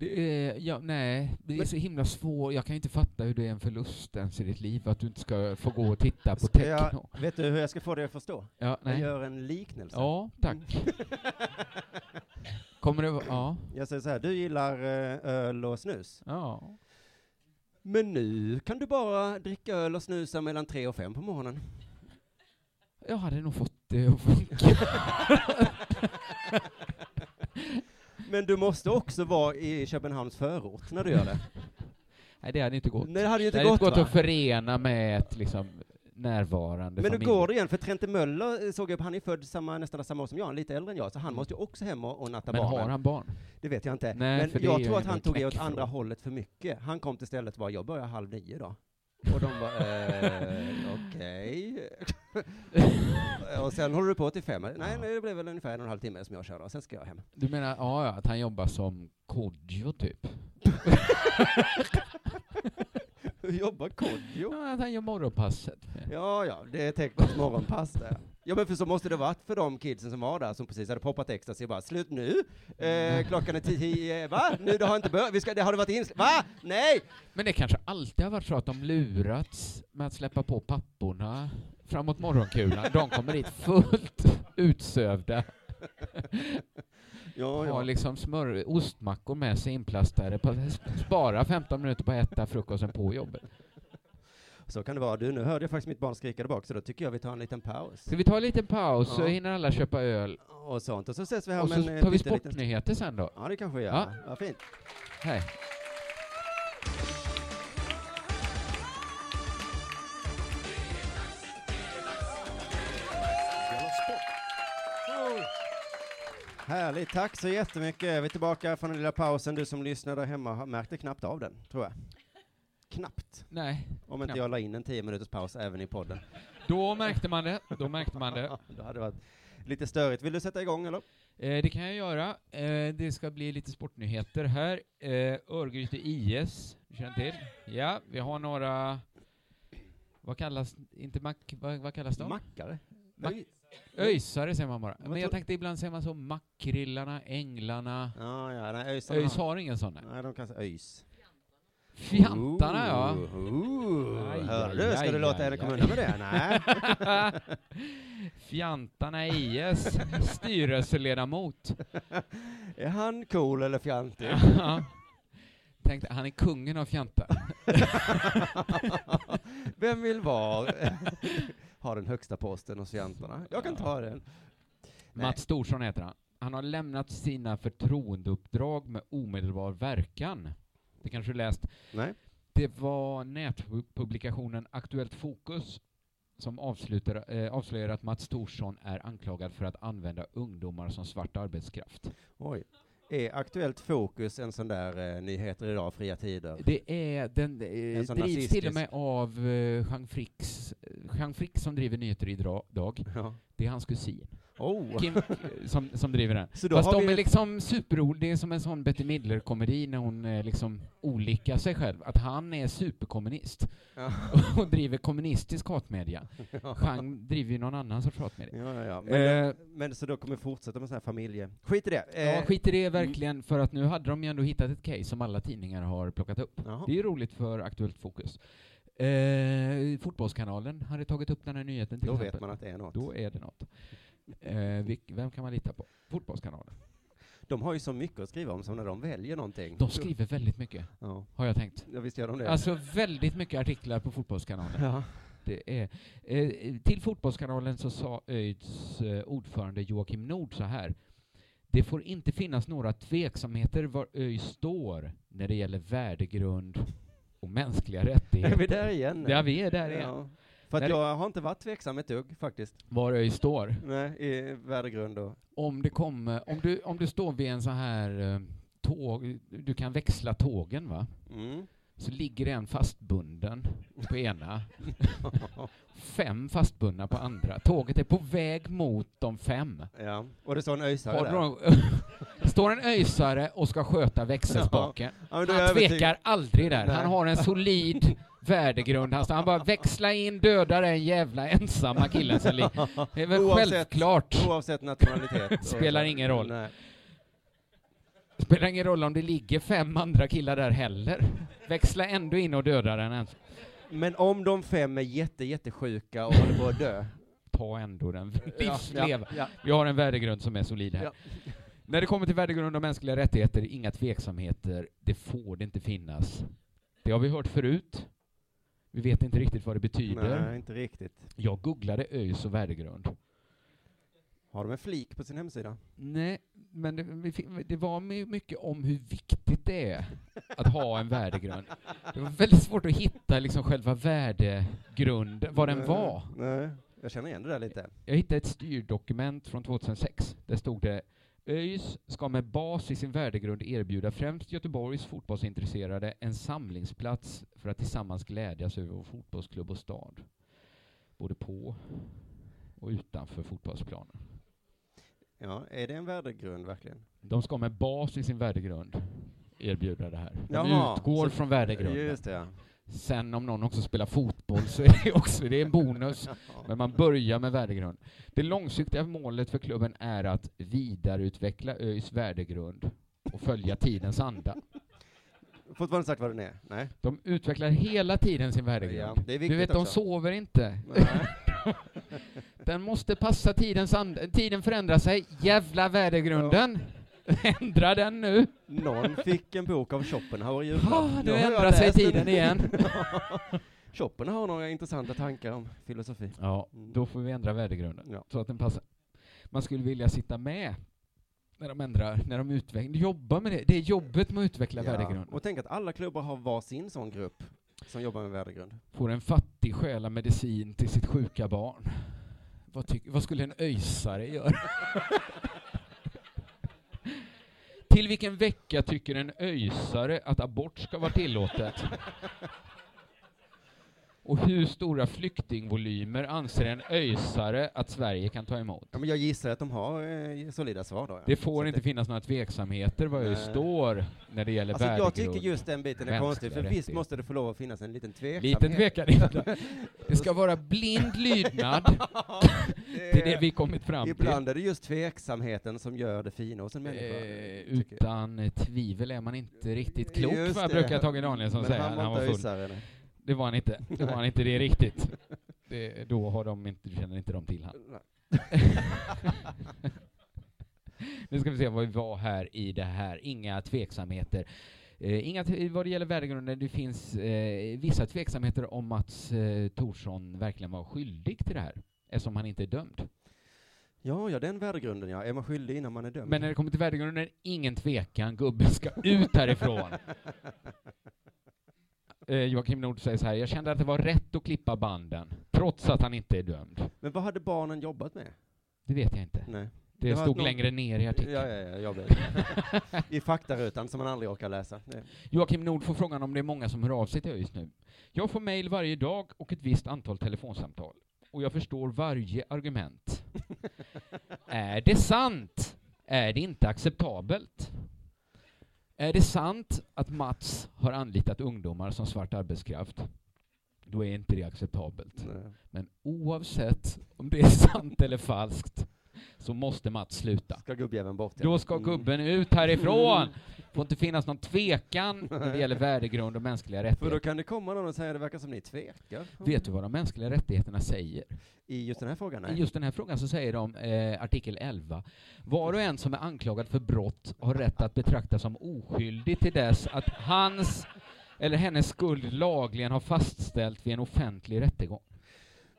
Det är, ja, nej, det är Men- så himla svårt. Jag kan inte fatta hur det är en förlust ens i ditt liv att du inte ska få gå och titta på Ska jag, techno. vet du hur jag ska få dig att förstå? Ja, Jag nej. gör en liknelse. Ja, tack. Kommer vara... Ja. Jag säger så här, du gillar eh, öl och snus. Ja. Men nu kan du bara dricka öl och snusa mellan tre och fem på morgonen. Jag hade nog fått det att funka. Men du måste också vara i Köpenhamns förort när du gör det. Nej, det hade inte gått. Nej, det hade ju Det inte hade gått, inte gått att förena med ett liksom närvarande Men nu familj. går det igen, för Trente Möller eh, såg jag han är född samma, nästan samma år som jag, lite äldre än jag, så han måste ju också hem och, och natta Men barnen. har han barn? Det vet jag inte. Nej, Men det jag är tror att han tog det åt andra hållet för mycket. Han kom till stället bara, jag börjar halv nio idag. Och de bara, eh, okej. och sen håller du på till fem. Nej, nej, det blev väl ungefär en och en halv timme som jag körde, och sen ska jag hem. Du menar ja, ja, att han jobbar som Kodjo typ? Hur jobbar Kodjo? Ja, att han gör morgonpasset. Ja, ja, det är tekniskt morgonpass det. Ja, men för så måste det varit för de kidsen som var där, som precis hade poppat så jag bara, slut nu, eh, klockan är tio, va? Nu, det har inte börjat, vi ska, det har det varit insläppt, va? Nej! Men det kanske alltid har varit så att de lurats med att släppa på papporna framåt morgonkulan. De kommer dit fullt utsövda, Ja, har ja. liksom smör, ostmackor med sig inplastade, på, spara 15 minuter på att äta frukosten på jobbet. Så kan det vara. Du, nu hörde jag faktiskt mitt barn skrika där bak, så då tycker jag vi tar en liten paus. Ska vi ta en liten paus så Ja. hinner alla köpa öl? Och sånt. Och så ses vi här Och så tar vi pytteliten- sportnyheter sen då. Ja, det kanske vi gör. Ja. Ja. fint. Hej. Härligt, tack så jättemycket. Vi är tillbaka från den lilla pausen. Du som lyssnar där hemma märkte knappt av den, tror jag. Knappt. Nej, Om inte Knappt. jag la in en tio minuters paus även i podden. då märkte man det. Då märkte man det. Då hade det varit lite störigt. Vill du sätta igång eller? Eh, det kan jag göra. Eh, det ska bli lite sportnyheter här. Eh, Örgryte IS, du känner till? Ja, vi har några... Vad kallas, inte mack, vad, vad kallas de? Mackare? Mack-. Öjsare säger man bara. Vad Men jag tänkte ibland säger man så makrillarna, änglarna. Ja, ja, nej, ÖIS har ingen sån. nej. De säga öjs. Fjantarna ja. Ooh, ooh. Aj, Hör aj, du? Ska du låta henne komma undan med det? Nej. Fjantarna IS, styrelseledamot. Är han cool eller fjantig? Ja. Tänkte, han är kungen av fjantar. Vem vill vara? ha den högsta posten hos fjantarna? Jag kan ta den. Nej. Mats Storsson heter han. Han har lämnat sina förtroendeuppdrag med omedelbar verkan. Det kanske du läst? Nej. Det var nätpublikationen Aktuellt Fokus som avslutar, eh, avslöjar att Mats Thorsson är anklagad för att använda ungdomar som svart arbetskraft. Oj. Är Aktuellt Fokus en sån där eh, nyheter idag, fria tider? Det är, den eh, drivs nazistisk- till och med av eh, Jean Frick som driver nyheter idag. Ja. Det är hans kusin, Oh. Kim, som, som driver den. Så Fast har de är ett- liksom superroliga, det är som en sån Betty Midler-komedi när hon eh, liksom olikar sig själv, att han är superkommunist Ja. och driver kommunistisk hatmedia. Jean driver ju någon annan sorts hatmedia. Ja, ja, ja. Men, Eh, men så då kommer fortsätta med sån här familje... Skit i det. ja, Eh, skit i det verkligen, för att nu hade de ju ändå hittat ett case som alla tidningar har plockat upp. jaha. Det är ju roligt för Aktuellt Fokus. Eh, fotbollskanalen hade tagit upp den här nyheten till Då exempel. vet man att det är något. Då är det något. Eh, vilk- vem kan man lita på? Fotbollskanalen. De har ju så mycket att skriva om som när de väljer någonting. De skriver väldigt mycket, Ja, har jag tänkt. ja visst gör de det. Alltså väldigt mycket artiklar på Fotbollskanalen. ja. Det är, eh, till Fotbollskanalen så sa ÖIDs eh, ordförande Joakim Nord så här. Det får inte finnas några tveksamheter var ÖID står när det gäller värdegrund och mänskliga Är vi rättigheter. där igen? Ja, vi är där igen. Ja. För att jag har inte varit tveksam ett dugg, faktiskt. Var ÖID står. Nej, i värdegrund och... Om det kommer, om du, om du står vid en sån här eh, tåg, du kan växla tågen va? Mm. Så ligger en fastbunden på ena, fem fastbundna på andra. Tåget är på väg mot de fem. ja. Och det står en öjsare där. de, står en öjsare och ska sköta växelspaken. Ja, jag Han tvekar aldrig där. Nej. Han har en solid värdegrund. Han, han bara växla in, döda den jävla ensamma killen som ligger. Det är väl Oavsett- självklart. Oavsett nationalitet. Spelar ingen roll. Nej. Spelar ingen roll om det ligger fem andra killar där heller. Växla ändå in och döda den. Men om de fem är jätte, jättesjuka och håller på att dö. Ta ändå den Ja, livsleva. ja, Vi har en värdegrund som är solid här. Ja. När det kommer till värdegrund och mänskliga rättigheter, inga tveksamheter. Det får det inte finnas. Det har vi hört förut. Vi vet inte riktigt vad det betyder. Nej, inte riktigt. Jag googlade ÖIS och värdegrund. Har de en flik på sin hemsida? Nej, men det, det var my- mycket om hur viktigt det är att ha en värdegrund. Det var väldigt svårt att hitta liksom själva värdegrunden, vad den var. Nej, jag känner igen det där lite. Jag hittade ett styrdokument från 2006. Där stod det ÖIS ska med bas i sin värdegrund erbjuda främst Göteborgs fotbollsintresserade en samlingsplats för att tillsammans glädjas över vår fotbollsklubb och stad. Både på och utanför fotbollsplanen. Ja, är det en värdegrund verkligen? De ska med bas i sin värdegrund erbjuda det här. De Jaha, utgår så- från värdegrunden. Just det, ja. Sen om någon också spelar fotboll så är det också det är en bonus. Men man börjar med värdegrund. Det långsiktiga målet för klubben är att vidareutveckla ÖIS värdegrund och följa tidens anda. Fortfarande sagt vad den är? Nej. De utvecklar hela tiden sin Ja, värdegrund. är du vet, de också. sover inte. Den måste passa tidens anda. Tiden förändrar sig. Jävla värdegrunden! Ändra den nu! Någon fick en bok av Schopenhauer i julklapp. Nu ändrar sig läst den. tiden igen. Schopenhauer har några intressanta tankar om filosofi. Ja, Mm. då får vi ändra värdegrunden Ja. så att den passar. Man skulle vilja sitta med när de ändrar, när de utvecklar, jobba med det. Det är jobbet med att utveckla värdegrunden. Och tänk att alla klubbar har var sin sån grupp som jobbar med värdegrund. Får en fattig stjäla medicin till sitt sjuka barn. Vad, tyck, vad skulle en öjsare göra? till vilken vecka tycker en öjsare att abort ska vara tillåtet? Och hur stora flyktingvolymer anser en öjsare att Sverige kan ta emot? Ja, men jag gissar att de har eh, solida svar då. Ja. Det får Så inte att finnas några tveksamheter vad det står när det gäller Alltså jag tycker just den biten är konstig, för visst måste det få lov att finnas en liten tveksamhet. Liten tvekan. Det ska vara blind lydnad till det vi kommit fram till. Ibland är det just tveksamheten som gör det fina hos en människa. Eh, jag. utan tvivel är man inte riktigt klok, vad det. brukar Tage Danielsson säga när han var full. öjsare. Det var han inte. Det var han inte det riktigt. Det, då har de inte, känner inte de till han. Nu ska vi se vad vi var här i det här. Inga tveksamheter. Eh, inga vad det gäller värdegrunden, det finns eh, vissa tveksamheter om att eh, Torsson verkligen var skyldig till det här, eftersom han inte är dömd. Ja, ja, den värdegrunden ja. Är man skyldig innan man är dömd? Men när det kommer till värdegrunden ingen tvekan, gubben ska ut härifrån. Eh, Joakim Nord säger så här, jag kände att det var rätt att klippa banden, trots att han inte är dömd. Men vad hade barnen jobbat med? Det vet jag inte. Nej. Det, Det stod någon- längre ner i artikeln. Ja, ja, ja, jag vet. I faktarutan som man aldrig orkar läsa. Det. Joakim Nord får frågan om det är många som hör av sig till ÖIS nu. Jag får mejl varje dag och ett visst antal telefonsamtal. Och jag förstår varje argument. är det sant? Är det inte acceptabelt? Är det sant att Mats har anlitat ungdomar som svart arbetskraft? Då är inte det acceptabelt. Nej. Men oavsett om det är sant eller falskt så måste Mats sluta. Ska gubbjäveln bort? ja. Då ska Mm. gubben ut härifrån! får inte finnas någon tvekan när det gäller värdegrund och mänskliga För då rättigheter. kan det komma någon och säga det verkar som ni tvekar. Vet du vad de mänskliga rättigheterna säger? I just den här frågan? I Nej. just den här frågan så säger de, eh, artikel 11, var och en som är anklagad för brott har rätt att betraktas som oskyldig till dess att hans eller hennes skuld lagligen har fastställt vid en offentlig rättegång.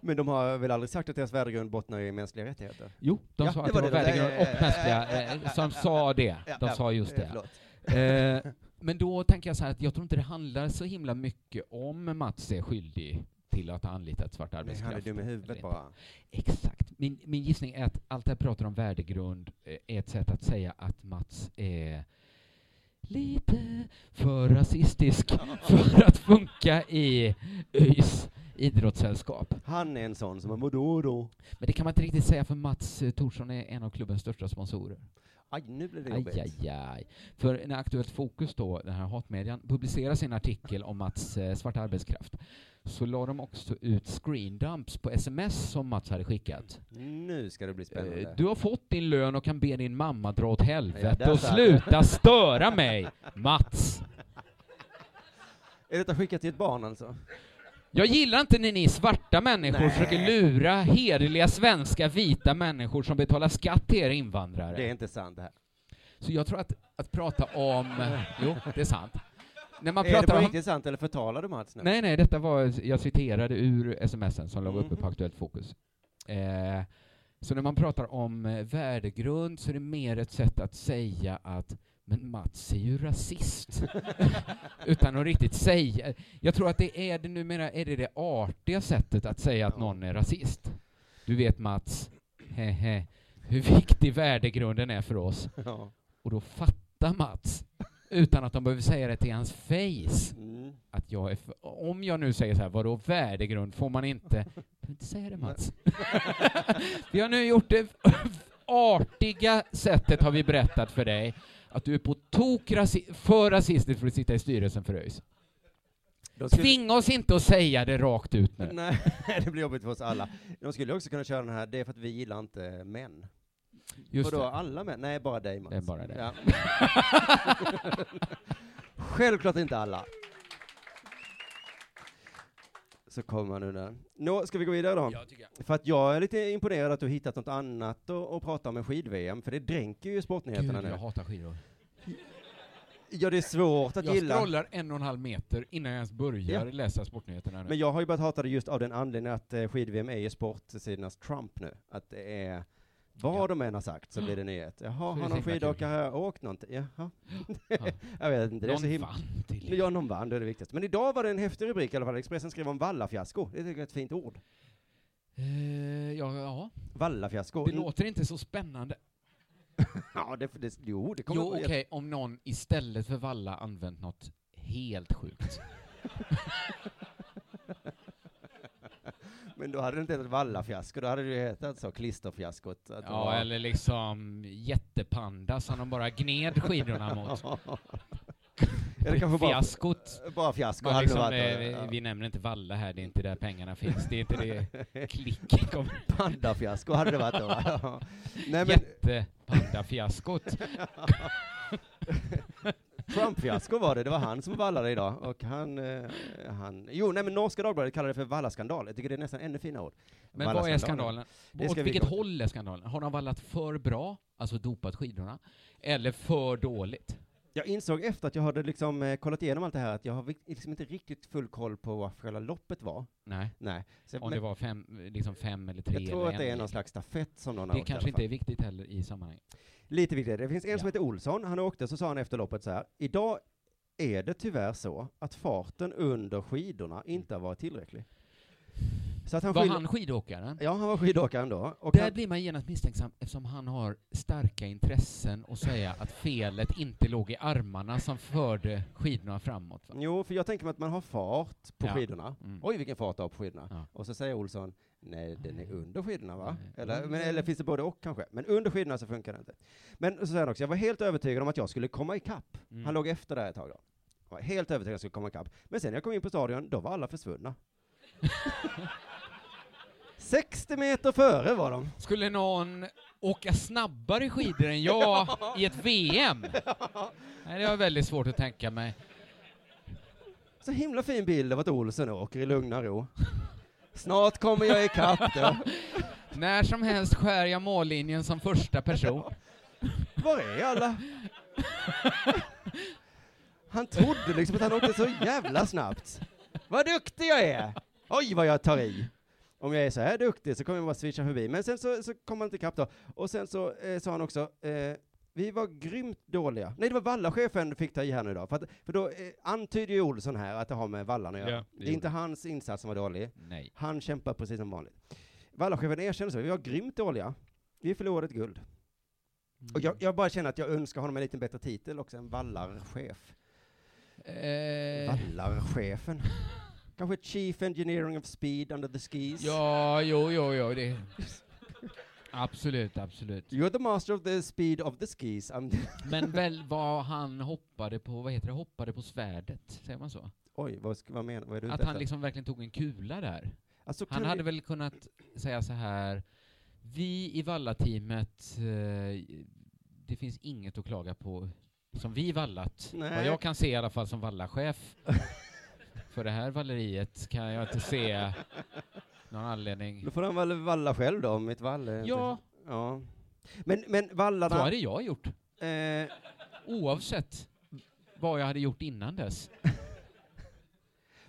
Men de har väl aldrig sagt att deras värdegrund bottnar i mänskliga rättigheter? Jo, de Ja, sa det att det var var värdegrund och mänskliga, eh, ja, som sa det. De sa just eh, det. förlåt. Eh, men då tänker jag så här att jag tror inte det handlar så himla mycket om Mats är skyldig till att ha anlitat svart Nej, arbetskraft. han är dum i huvudet bara. Exakt. Min, min gissning är att allt det här pratar om värdegrund eh, är ett sätt att säga att Mats är lite för rasistisk för att funka i ÖIS idrottssällskap. Han är en sån som har då då. Men det kan man inte riktigt säga för Mats eh, Thorsson är en av klubbens största sponsorer. Aj, nu blir det Aj, jobbigt. aj, aj. För när Aktuellt Fokus då, den här hatmedian, publicerar sin artikel om Mats eh, svarta arbetskraft så la de också ut screendumps på sms som Mats hade skickat. Nu ska det bli spännande. Eh, Du har fått din lön och kan be din mamma dra åt Ja, helvete där och sluta störa mig, Mats. Är detta skickat till ett barn alltså? Jag gillar inte när ni svarta människor Nej. försöker lura hederliga svenska vita människor som betalar skatt till er invandrare. Det är inte sant det här. Så jag tror att, att prata om... Jo, det är sant. När man är det pratar på om... riktigt sant eller förtalar du Mats nu? Nej, nej, detta var, jag citerade ur smsen som låg uppe Mhm. på Aktuellt Fokus. Eh, så när man pratar om eh, värdegrund så är det mer ett sätt att säga att men Mats är ju rasist. Utan att riktigt säga. Jag tror att det är det numera, är det det artiga sättet att säga att någon är rasist. Du vet Mats, hehe, hur viktig värdegrunden är för oss. Ja. Och då fattar Mats, utan att de behöver säga det till hans face, Mm. att jag är för, om jag nu säger så här, vadå värdegrund, får man inte, behöver inte säga det Mats. vi har nu gjort det artiga sättet har vi berättat för dig, att du är på tok rasi- för rasistisk för att sitta i styrelsen för ÖIS. Skulle- Tvinga oss inte att säga det rakt ut nu. Nej, det blir jobbigt för oss alla. De skulle också kunna köra den här, det är för att vi gillar inte män. Just och då det. alla män? Nej, bara dig Mats. Det är bara dig. Ja. Självklart inte alla. Så kommer han nu där. Nå, ska vi gå vidare då? Ja, tycker jag. För att jag är lite imponerad att du har hittat något annat att, att prata om än skid-VM, för det dränker ju sportnyheterna Gud, jag nu. hatar skidor. Ja, det är svårt att Jag gilla. scrollar en och en halv meter innan jag ens börjar Ja. läsa sportnyheterna nu. Men jag har ju börjat hata det just av den anledningen att eh, skid-VM är ju sportsidornas Trump nu. Att det är, vad Ja. de än har sagt så blir det nyhet. Jaha, Så har någon så skidåkare åkt någonting? Jaha. Ja. jag vet inte, det är så Någon himla... vann till. Ja, någon vann, det är det viktigaste. Men idag var det en häftig rubrik i alla fall. Expressen skrev om vallafiasko. Det tycker jag är ett fint ord. Eh, ja, ja. Vallafiasko. Det låter inte så spännande. Ja, det, det, jo, det kommer Jo, okej, om någon istället för valla använt något helt sjukt. Men då hade det inte hetat vallafiasko, då hade det ju hetat så, klisterfiaskot. Att Ja, var- eller liksom jättepanda som de bara gned skidorna mot. Eller kanske bara, Fiaskot. bara fiasko Man hade liksom, eh, varit. Ja. Vi nämner inte Valla här, det är inte där pengarna finns. Det är inte det klicken kommer. Pandafiasko hade det varit då. va? Ja. Nej men, Jättepanda-fiaskot. Trump-fiasko var det, det var han som vallade idag. Och han, eh, han, jo nej men Norska Dagbladet kallar det för vallaskandal. Jag tycker det är nästan ännu finare ord. Men vad är skandalen? Åt vi vilket håll är skandalen? Har de vallat för bra, alltså dopat skidorna, eller för dåligt? Jag insåg efter att jag hade liksom eh, kollat igenom allt det här att jag har liksom inte riktigt full koll på vad själva loppet var. Nej, Nej. Så, om men det var fem, liksom fem eller tre jag tror eller att det är någon slags stafett som någon har Det åkt i kanske alla inte fall. är viktigt heller i sammanhanget. Lite viktigare. Det finns en som Ja. heter Olsson, han åkte, så sa han efter loppet så här, idag är det tyvärr så att farten under skidorna inte har varit tillräcklig. Så att han Var han skidåkaren? Ja, han var skidåkaren då. Och Där han, blir man genast misstänksam eftersom han har starka intressen och säga att felet inte låg i armarna som förde skidorna framåt. Va? jo, för jag tänker mig att man har fart på Ja. skidorna. Mm. Oj, vilken fart du har på skidorna. Ja. Och så säger Olsson, nej, den är under skidorna va? Nej. Eller, men, eller finns det både och kanske? Men under skidorna så funkar det inte. Men så säger han också, jag var helt övertygad om att jag skulle komma ikapp. Mm. Han låg efter där ett tag då. Jag var helt övertygad om att jag skulle komma ikapp. Men sen när jag kom in på stadion, då var alla försvunna. 60 meter före var de. Skulle någon åka snabbare skidor än jag i ett VM? Nej, det har väldigt svårt att tänka mig. Så himla fin bild av att Olsson åker i lugna ro. Snart kommer jag ikapp då. När som helst skär jag mållinjen som första person. Var är alla? Han trodde liksom att han åkte så jävla snabbt. Vad duktig jag är! Oj, vad jag tar i. Om jag är så här duktig så kommer jag bara swisha förbi. Men sen så, så kom han inte ikapp då. Och sen så eh, sa han också, eh, vi var grymt dåliga. Nej, det var Vallachefen fick ta i här nu då. För, att, för då eh, antyder ju Olsson här att det har med Vallarna att göra. Ja, det det är inte hans insats som var dålig. Nej. Han kämpar precis som vanligt. Vallachefen erkänner så, vi var grymt dåliga. Vi förlorade ett guld. Och jag, jag bara känner att jag önskar honom en lite bättre titel också, en vallarchef. Eh, Vallarchefen. Kanske Chief Engineering of Speed under the skis. ja, jo, jo, jo, det... Absolut, absolut. You're the master of the speed of the skis. Men väl vad han hoppade på, vad heter det, hoppade på svärdet, säger man så? Oj, vad, vad menar vad är du Att han efter? liksom verkligen tog en kula där. alltså, Han hade vi- väl kunnat säga så här, vi i Valla-teamet, eh, det finns inget att klaga på som vi vallat. Nej. Vad jag kan se i alla fall som Valla-chef för det här valleriet kan jag inte se någon anledning. Då får han väl valla själv då, om mitt vall är Ja, inte... Ja. Men, men vallarna... så hade jag gjort. Eh, Oavsett vad jag hade gjort innan dess.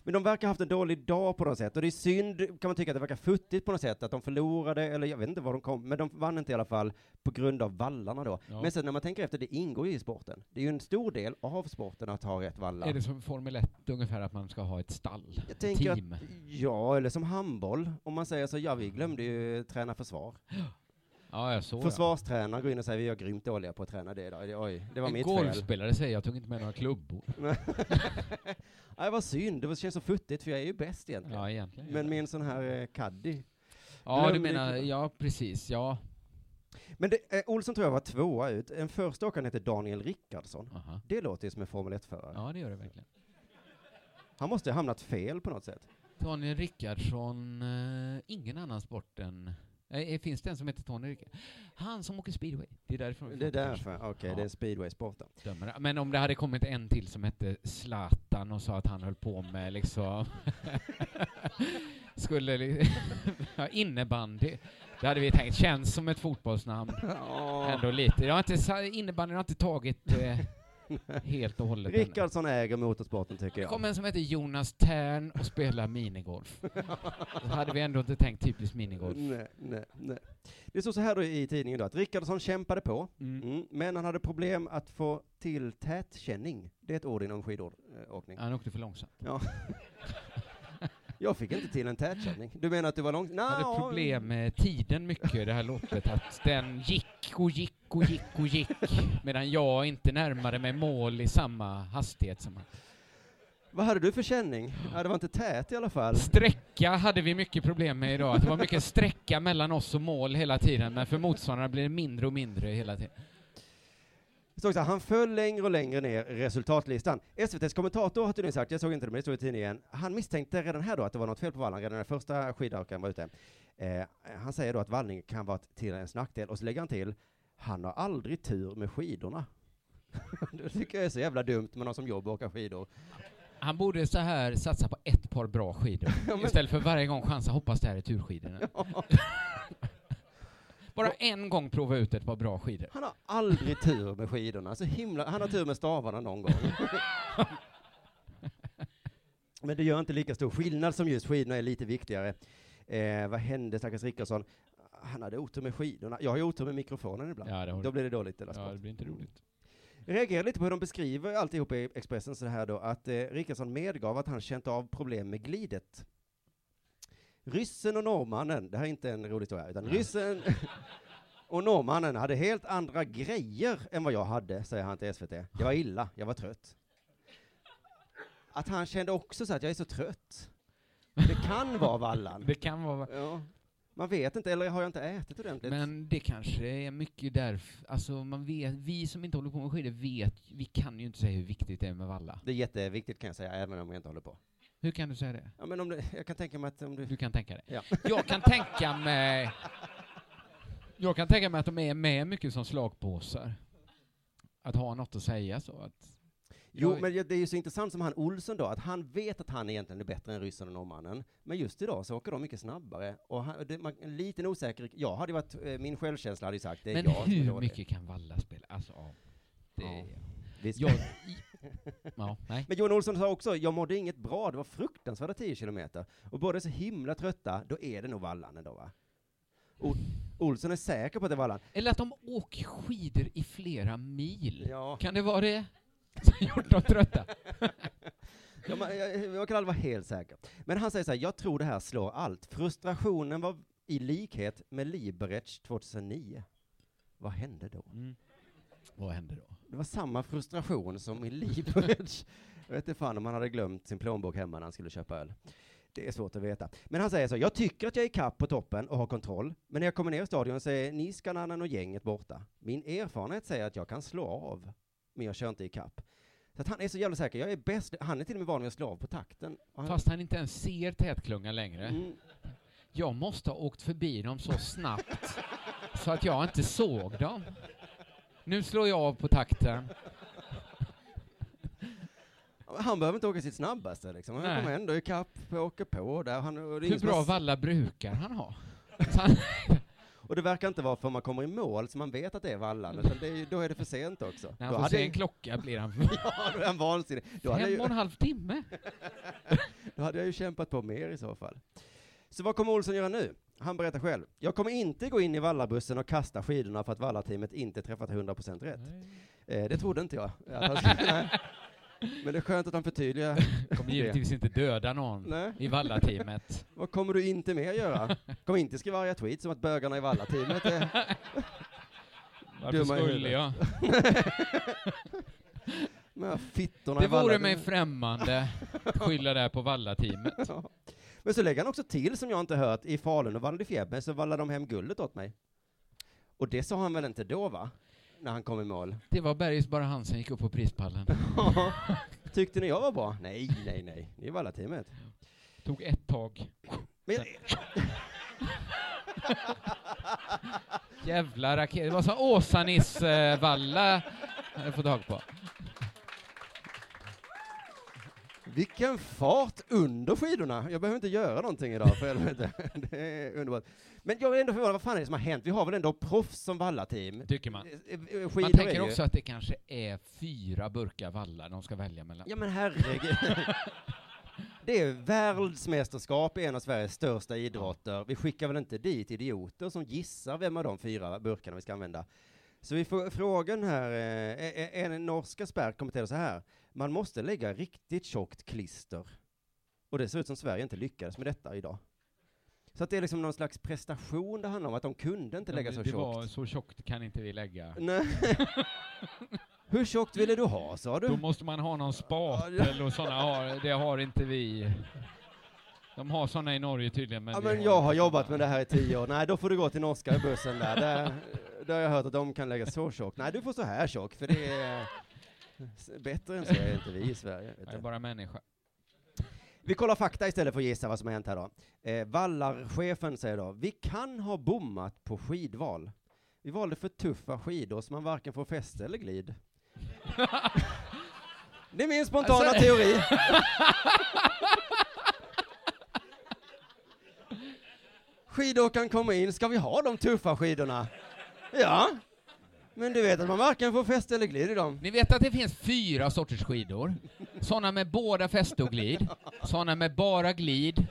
Men de verkar ha haft en dålig dag på något sätt, och det är synd, kan man tycka, att det verkar futtigt på något sätt, att de förlorade, eller jag vet inte var de kom, men de vann inte i alla fall på grund av vallarna då. Ja. Men sen när man tänker efter, det ingår ju i sporten. Det är ju en stor del av sporten att ha rätt vallar. Är det som Formel 1 ungefär att man ska ha ett stall? Jag tänker team? att, ja, eller som handboll, om man säger så, ja vi glömde ju träna försvar. Ja, jag såg Försvarstränaren går in och säger vi är grymt dåliga på att träna det idag. Det- Oj, det var En mitt fel. golfspelare säger jag tog inte med några klubbor. Nej, vad synd, det känns så futtigt för jag är ju bäst egentligen. Ja, egentligen. Men min sån här eh, caddy. ja, du glömde menar, lite. ja precis, ja. Men det, eh, Olsson tror jag var tvåa ut. En första åkaren heter Daniel Rickardsson. Aha. Det låter ju som en Formel 1-förare. Ja, det gör det verkligen. Han måste ha hamnat fel på något sätt. Tony Rickardsson, eh, ingen annan sport än... Eh, finns det en som heter Tony Rickardsson? Han som åker speedway. Det är vi Det är därför, okej, Ja. det är en speedwaysport. då. Dömer det. Men om det hade kommit en till som hette Zlatan och sa att han höll på med liksom... skulle... innebandy. Det hade vi tänkt, känns som ett fotbollsnamn. Ändå lite. Jag har inte, innebandyn har inte tagit eh, helt och hållet. Rickardsson äger motorsporten tycker Det jag. kom en som heter Jonas Tern och spelar minigolf. Då hade vi ändå inte tänkt typiskt minigolf. Nej, nej, nej. Det står så här då i tidningen då, att Rickardsson kämpade på, Mm. mm, men han hade problem att få till tätkänning. Det är ett ord inom skidåkning. Han åkte för långsamt. Jag fick inte till en tätkänning. Du menar att du var långt? Jag hade problem med tiden mycket i det här loppet, att den gick och gick och gick och gick, medan jag inte närmade mig mål i samma hastighet som han. Vad hade du för känning? Ja, det var inte tät i alla fall. Sträcka hade vi mycket problem med idag, det var mycket sträcka mellan oss och mål hela tiden, men för motståndarna blir det mindre och mindre hela tiden. Det stod så här, han föll längre och längre ner i resultatlistan. SVTs kommentator har tydligen sagt, jag såg inte det men det stod i tidningen, han misstänkte redan här då att det var något fel på vallan, redan när första skidåkaren var ute. Eh, han säger då att vallning kan vara till ens nackdel, och så lägger han till, han har aldrig tur med skidorna. det tycker jag är så jävla dumt med någon som jobbar och åker skidor. Han borde så här satsa på ett par bra skidor, Ja, men- istället för varje gång chansa hoppas det här är turskidorna. Ja, Bara en gång prova ut ett par bra skidor. han har aldrig tur med skidorna, så himla, han har tur med stavarna någon gång. Men det gör inte lika stor skillnad som just skidorna är lite viktigare. Eh, vad hände stackars Rickardsson? Han hade otur med skidorna. Jag har ju otur med mikrofonen ibland. Ja, Då blir det dåligt. Eller Ja, det blir inte roligt. Jag reagerar lite på hur de beskriver alltihop i Expressen så här då, att eh, Rickardsson medgav att han känt av problem med glidet. Ryssen och norrmannen, det här är inte en rolig historia, utan ryssen och norrmannen hade helt andra grejer än vad jag hade, säger han till SVT. Jag var illa, jag var trött. Att han kände också så att jag är så trött. Det kan vara vallan. Det kan vara... Ja. Man vet inte, eller har jag inte ätit ordentligt? Men det kanske är mycket därför, alltså man vet, vi som inte håller på med skidor vet, vi kan ju inte säga hur viktigt det är med valla. Det är jätteviktigt kan jag säga, även om jag inte håller på. Hur kan du säga det? Ja, men om du, jag kan tänka mig att om du... Du kan tänka dig. Ja. Jag kan tänka mig... Jag kan tänka mig att de är med mycket som slagpåsar. Att ha något att säga så att... Jo, Jag- men det är ju så intressant som han Olsson då, att han vet att han egentligen är bättre än ryssen och norrmannen, men just idag så åker de mycket snabbare, och han, det, man, en liten osäker, jag hade varit, eh, min självkänsla hade ju sagt, det är Men jag hur mycket kan Valla spela? Alltså. Det, Ja. Jag, ja, nej. Men Johan Olsson sa också, jag mådde inget bra, det var fruktansvärda 10 kilometer, och båda är så himla trötta, då är det nog vallan ändå va? O Olsson är säker på att det är vallan. Eller att de åker skidor i flera mil. Ja, Kan det vara det som gjort dem trötta? ja man, jag, jag kan aldrig vara helt säker. Men han säger så här, jag tror det här slår allt. Frustrationen var i likhet med Liberec 2009. Vad hände då? Mm. Vad hände då? Det var samma frustration som i Liberec. Jag vet inte fan om han hade glömt sin plånbok hemma när han skulle köpa öl. Det är svårt att veta. Men han säger så, jag tycker att jag är kapp på toppen och har kontroll, men när jag kommer ner i stadion så är Niskanen och gänget borta. Min erfarenhet säger att jag kan slå av, men jag kör inte i kapp. Så att han är så jävla säker, jag är bäst, han är till och med van vid att slå av på takten. Han, Fast han inte ens ser tätklungan längre. mm, Jag måste ha åkt förbi dem så snabbt så att jag inte såg dem. Nu slår jag av på takten. han behöver inte åka sitt snabbaste liksom. Han Nej. kommer ändå i kapp och åker på där. Han, och Hur som bra valla brukar han ha? Och det verkar inte vara för man kommer i mål så man vet att det är vallan, utan det är, då är det för sent också. När då han får hade se en klocka blir han Ja, då är han vansinnig. Då fem och en halv timme. då hade jag ju kämpat på mer i så fall. Så vad kommer Olsson göra nu? Han berättar själv. Jag kommer inte gå in i Vallabussen och kasta skidorna för att Vallateamet inte träffat 100% rätt. Eh, det trodde inte jag. Men det är skönt att han förtydligar. Kommer givetvis inte döda någon Nej. i Valla-teamet. Vad kommer du inte mer göra? Kommer inte skriva arga tweets om att bögarna i Vallateamet är... Varför skulle jag? De här fittorna Det vore mig främmande att skylla det här på Valla-teamet. Ja. Men så lägger han också till, som jag inte hört, i Falun och Val di Fiemme så vallar de hem guldet åt mig. Och det sa han väl inte då, va? När han kom i mål. Det var Bergis bara han som gick upp på prispallen. Tyckte ni jag var bra? Nej, nej, nej. Ni är Valla-teamet. Tog ett tag. Men jag, Jävla raket. Det var så Åsa-Nisse-Valla jag hade fått tag på. Vilken fart under skidorna! Jag behöver inte göra någonting idag, för helvete. Det är underbart. Men jag är ändå förvånad, vad fan är det som har hänt? Vi har väl ändå proffs som Valla-team? Tycker man. Eh, eh, Man Skidor är tänker ju... också att det kanske är fyra burkar Valla de ska välja mellan. Ja men herregud. Det är världsmästerskap i en av Sveriges största idrotter. Vi skickar väl inte dit idioter som gissar vem av de fyra burkarna vi ska använda. Så vi får frågan här, eh, en norska expert kommenterar så här. Man måste lägga riktigt tjockt klister. Och det ser ut som Sverige inte lyckades med detta idag. Så att det är liksom någon slags prestation det handlar om, att de kunde inte lägga det, så det tjockt. var så tjockt kan inte vi lägga. Nej. Hur tjockt ville du ha, sa du? Då måste man ha någon spatel och sådana har, det har inte vi. De har sådana i Norge tydligen. Men Ja, men har jag har jobbat med det här i tio år. Nej, då får du gå till norska bussen där. Där, där har jag hört att de kan lägga så tjock. Nej, du får så här tjock, för det är bättre än så är inte vi i Sverige. Jag är bara människa. Vi kollar fakta istället för att gissa vad som har hänt här då. Eh, Vallarchefen säger då, vi kan ha bommat på skidval. Vi valde för tuffa skidor så man varken får fäste eller glid. Det är min spontana Alltså- teori. Skidåkaren kommer in, ska vi ha de tuffa skidorna? Ja. Men du vet att man varken får fäste eller glid i dem. Ni vet att det finns fyra sorters skidor. Sådana med båda fäste och glid. Sådana med bara glid,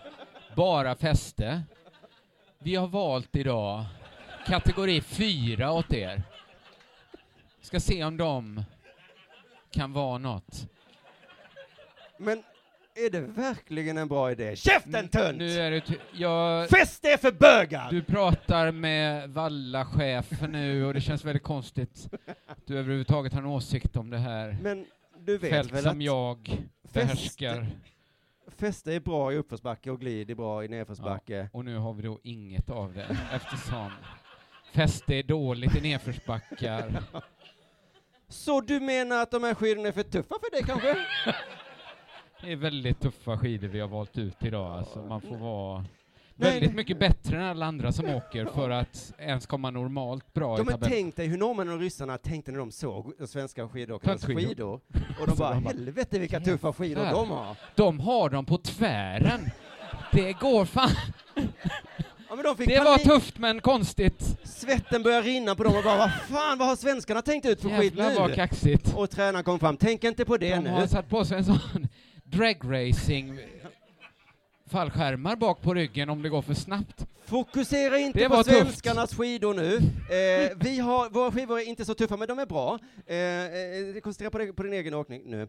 bara fäste. Vi har valt idag kategori fyra åt er. Ska se om de kan vara något. Men är det verkligen en bra idé? Käften tönt! Nu är det ty- jag, Fäste är för bögar! Du pratar med Valla-chefen nu och det känns väldigt konstigt att du överhuvudtaget har en åsikt om det här Men du vet fält väl som att jag behärskar. fäste är bra i uppförsbacke och glid är bra i nedförsbacke. Och nu har vi då inget av det eftersom fäste är dåligt i nedförsbackar. Så du menar att de här skidorna är för tuffa för dig kanske? Det är väldigt tuffa skidor vi har valt ut idag. Alltså man får vara Nej, väldigt mycket bättre än alla andra som åker för att ens komma normalt bra Ja, i tabellen. tänk dig hur norrmännen och ryssarna tänkte när de såg de svenska skidåkarnas Fältskidor. skidor. Och de bara, de helvete vilka tuffa skidor jävlar." de har. De har dem på tvären. Det går fan. Ja, de Det var panik. tufft men konstigt. Svetten började rinna på dem och bara, vad fan, vad har svenskarna tänkt ut för skit Jävlar vad nu? kaxigt. Och tränaren kom fram, tänk inte på det De nu. har satt på sig en sån dragracing fallskärmar bak på ryggen om det går för snabbt. Fokusera inte Det på var tufft. svenskarnas skidor nu. Eh, vi har, våra skidor är inte så tuffa, men de är bra. Eh, eh, koncentrera på, dig- på din egen åkning nu.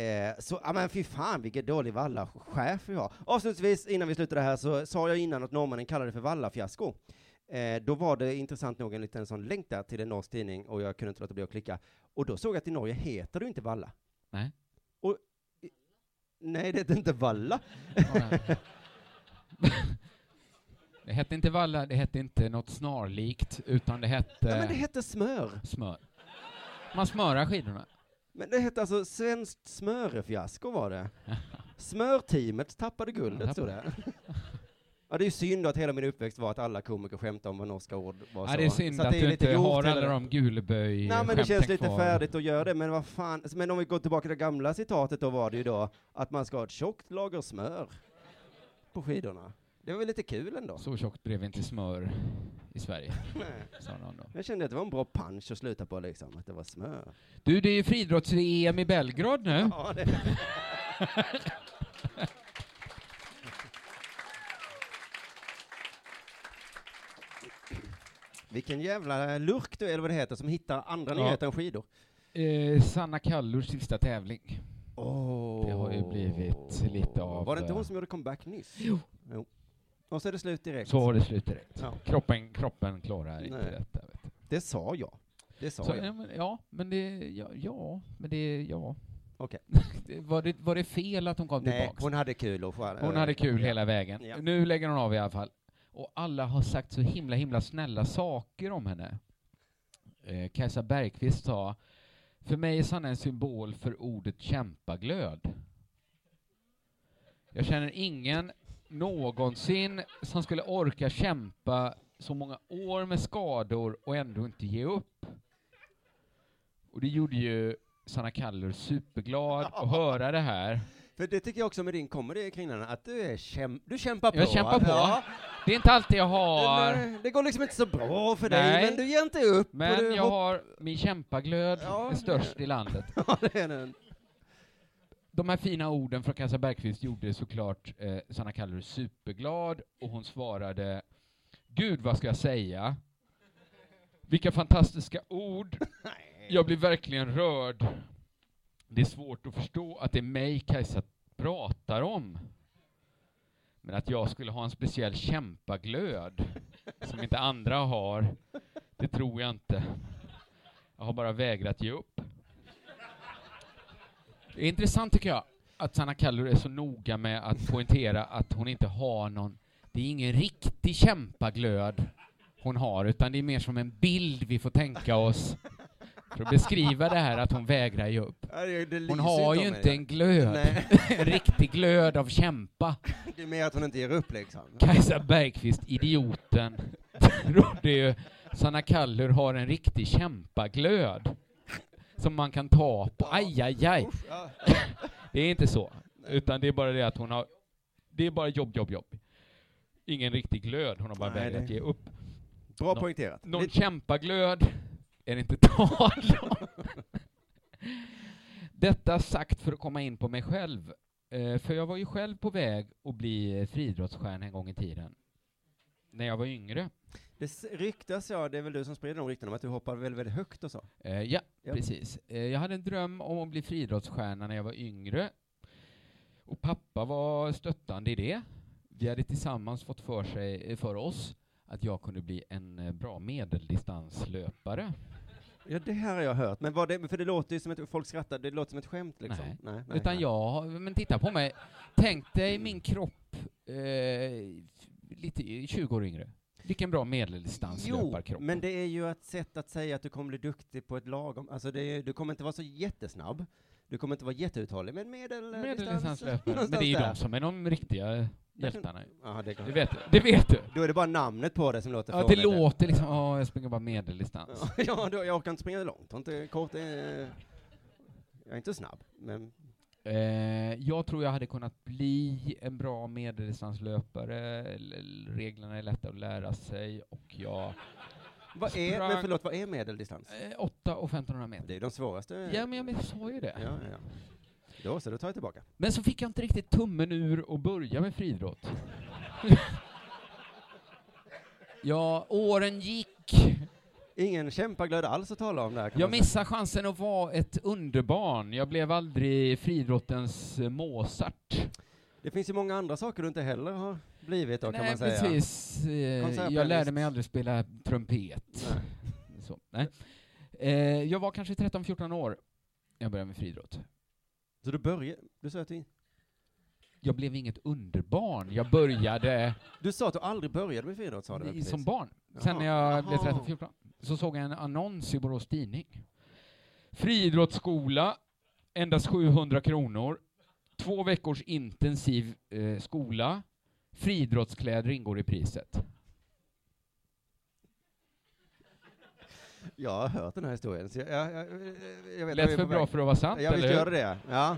Eh, så, ja men fy fan vilken dålig vallachef vi har. Avslutningsvis, innan vi slutar det här, så sa jag innan att norrmännen kallade det för vallafiasko. Eh, då var det intressant nog en liten sån länk där till en norsk tidning, och jag kunde inte låta bli att klicka. Och då såg jag att i Norge heter det inte valla. Nej. Och, nej, det heter inte valla. Det hette inte valla, det hette inte något snarlikt, utan det hette Nej, men det heter smör. smör. Man smörar skidorna. Men det hette alltså Svenskt smörefiasko var det. Smörteamet tappade guldet, Ja, stod det. Ja, det är ju synd att hela min uppväxt var att alla komiker skämtade om vad norska ord var Ja, så. det är synd så att, är du inte har alla de guleböj Nej, men det känns lite kvar. färdigt att göra det, men vad fan. Men om vi går tillbaka till det gamla citatet då var det ju då att man ska ha ett tjockt lager smör på skidorna. Det var väl lite kul ändå? Så tjockt blev inte smör i Sverige, sa någon då. Jag kände att det var en bra punch att sluta på liksom, att det var smör. Du, det är ju friidrotts-EM i Belgrad nu. Ja, Vilken jävla lurk du är, eller vad det heter, som hittar andra Ja. nyheter än skidor. Eh, Sanna Kallurs sista tävling. Oh. Det har ju blivit lite av, Var det inte eh, hon som gjorde comeback nyss? Jo. jo. Och så är det slut direkt. Så var det slut direkt. Ja. Kroppen, kroppen klarar inte Nej. detta. Det sa jag. Det sa Så, jag. ja, men, ja, men det, ja, ja, men det, ja. Okej. Det- var, det, var det fel att hon kom Nej, tillbaks? hon hade kul och Hon hade kul hela vägen. Ja. Nu lägger hon av i alla fall. Och alla har sagt så himla, himla snälla saker om henne. Eh, Kajsa Bergqvist sa, för mig är Sanna en symbol för ordet kämpaglöd. Jag känner ingen någonsin som skulle orka kämpa så många år med skador och ändå inte ge upp. Och det gjorde ju Sanna Kallur superglad att höra det här. För det tycker jag också med din comedy kring den, att du, är käm- du kämpar på. Jag kämpar på. Ja. Det är inte alltid jag har, Det, det går liksom inte så bra för Nej. dig, men du ger inte upp. men jag hopp- har, min kämpaglöd Ja. är störst i landet. Ja, det är den. De här fina orden från Kajsa Bergqvist gjorde såklart eh, Sanna Kallur superglad och hon svarade Gud, vad ska jag säga? Vilka fantastiska ord! Jag blir verkligen rörd. Det är svårt att förstå att det är mig Kajsa pratar om. Men att jag skulle ha en speciell kämpaglöd som inte andra har, det tror jag inte. Jag har bara vägrat ge upp. Det är intressant tycker jag att Sanna Kallur är så noga med att poängtera att hon inte har någon, det är ingen riktig kämpaglöd hon har, utan det är mer som en bild vi får tänka oss för att beskriva det här att hon vägrar ge upp. Hon har ju inte en glöd, en riktig glöd av kämpa. det är mer att hon inte ger upp liksom. Kajsa Bergqvist, idioten, trodde ju Sanna Kallur har en riktig kämpaglöd som man kan ta på. Aj, aj, aj. Det är inte så, utan det är bara det att hon har, det är bara jobb, jobb, jobb. Ingen riktig glöd, hon har bara vägrat ge upp. Bra Nå- poängterat. Någon Lite- kämpaglöd är det inte tal om. Detta sagt för att komma in på mig själv. Eh, för jag var ju själv på väg att bli friidrottsstjärna en gång i tiden. När jag var yngre. Det ryktas, ja, det är väl du som sprider de ryktena om att du hoppar väldigt, väldigt högt och så. Eh, ja, Ja. precis. Eh, jag hade en dröm om att bli friidrottsstjärna när jag var yngre. Och pappa var stöttande i det. Vi hade tillsammans fått för, sig, för oss att jag kunde bli en eh, bra medeldistanslöpare. Ja, det här har jag hört. Men vad det, för det låter ju som ett, folk skrattar, det låter som ett skämt liksom. Nej. nej, nej Utan nej. jag, men titta på mig. Tänk dig min kropp eh, lite 20 år yngre. Vilken bra Jo, medeldistanslöparkropp. men det är ju ett sätt att säga att du kommer bli duktig på ett lagom, alltså det du kommer inte vara så jättesnabb, du kommer inte vara jätteuthållig, men medel... Medeldistanslöpare. Men det är ju där. de som är de riktiga hjältarna. Ja, det, Det vet du. Det vet du. Då är det bara namnet på det som låter Ja, det låter liksom, ja, jag springer bara medeldistans. Ja, då, jag orkar inte springa långt, och inte kort, eh, jag är inte snabb, men Eh, jag tror jag hade kunnat bli en bra medeldistanslöpare. Reglerna är lätta att lära sig och jag... vad är, Sprang- men förlåt, vad är medeldistans? Eh, 8 och 1500 meter. Det är de svåraste. Ja, men jag sa ju det. ja, ja, Då så, då tar jag tillbaka. Men så fick jag inte riktigt tummen ur och börja med friidrott. ja, åren gick. Ingen kämpaglöd alls att tala om där. kan Jag missade chansen att vara ett underbarn. Jag blev aldrig friidrottens eh, Mozart. Det finns ju många andra saker du inte heller har blivit då, kan Nej, man säga. precis. Eh, Jag lärde mig aldrig spela trumpet. Nej. Så, nej. Eh, jag var kanske 13-14 år när jag började med friidrott. Så du började, du sa att du, Jag blev inget underbarn. Jag började du sa att du aldrig började med friidrott, sa du precis? som barn. Sen när jag blev jaha. 13-14 så såg jag en annons i Borås Tidning. Friidrottsskola, endast 700 kronor. Två veckors intensiv eh, skola. Friidrottskläder ingår i priset. Jag har hört den här historien, så jag, jag, jag, jag vet Lät för bra för att vara sant, Ja, visst eller hur? gör det. Ja.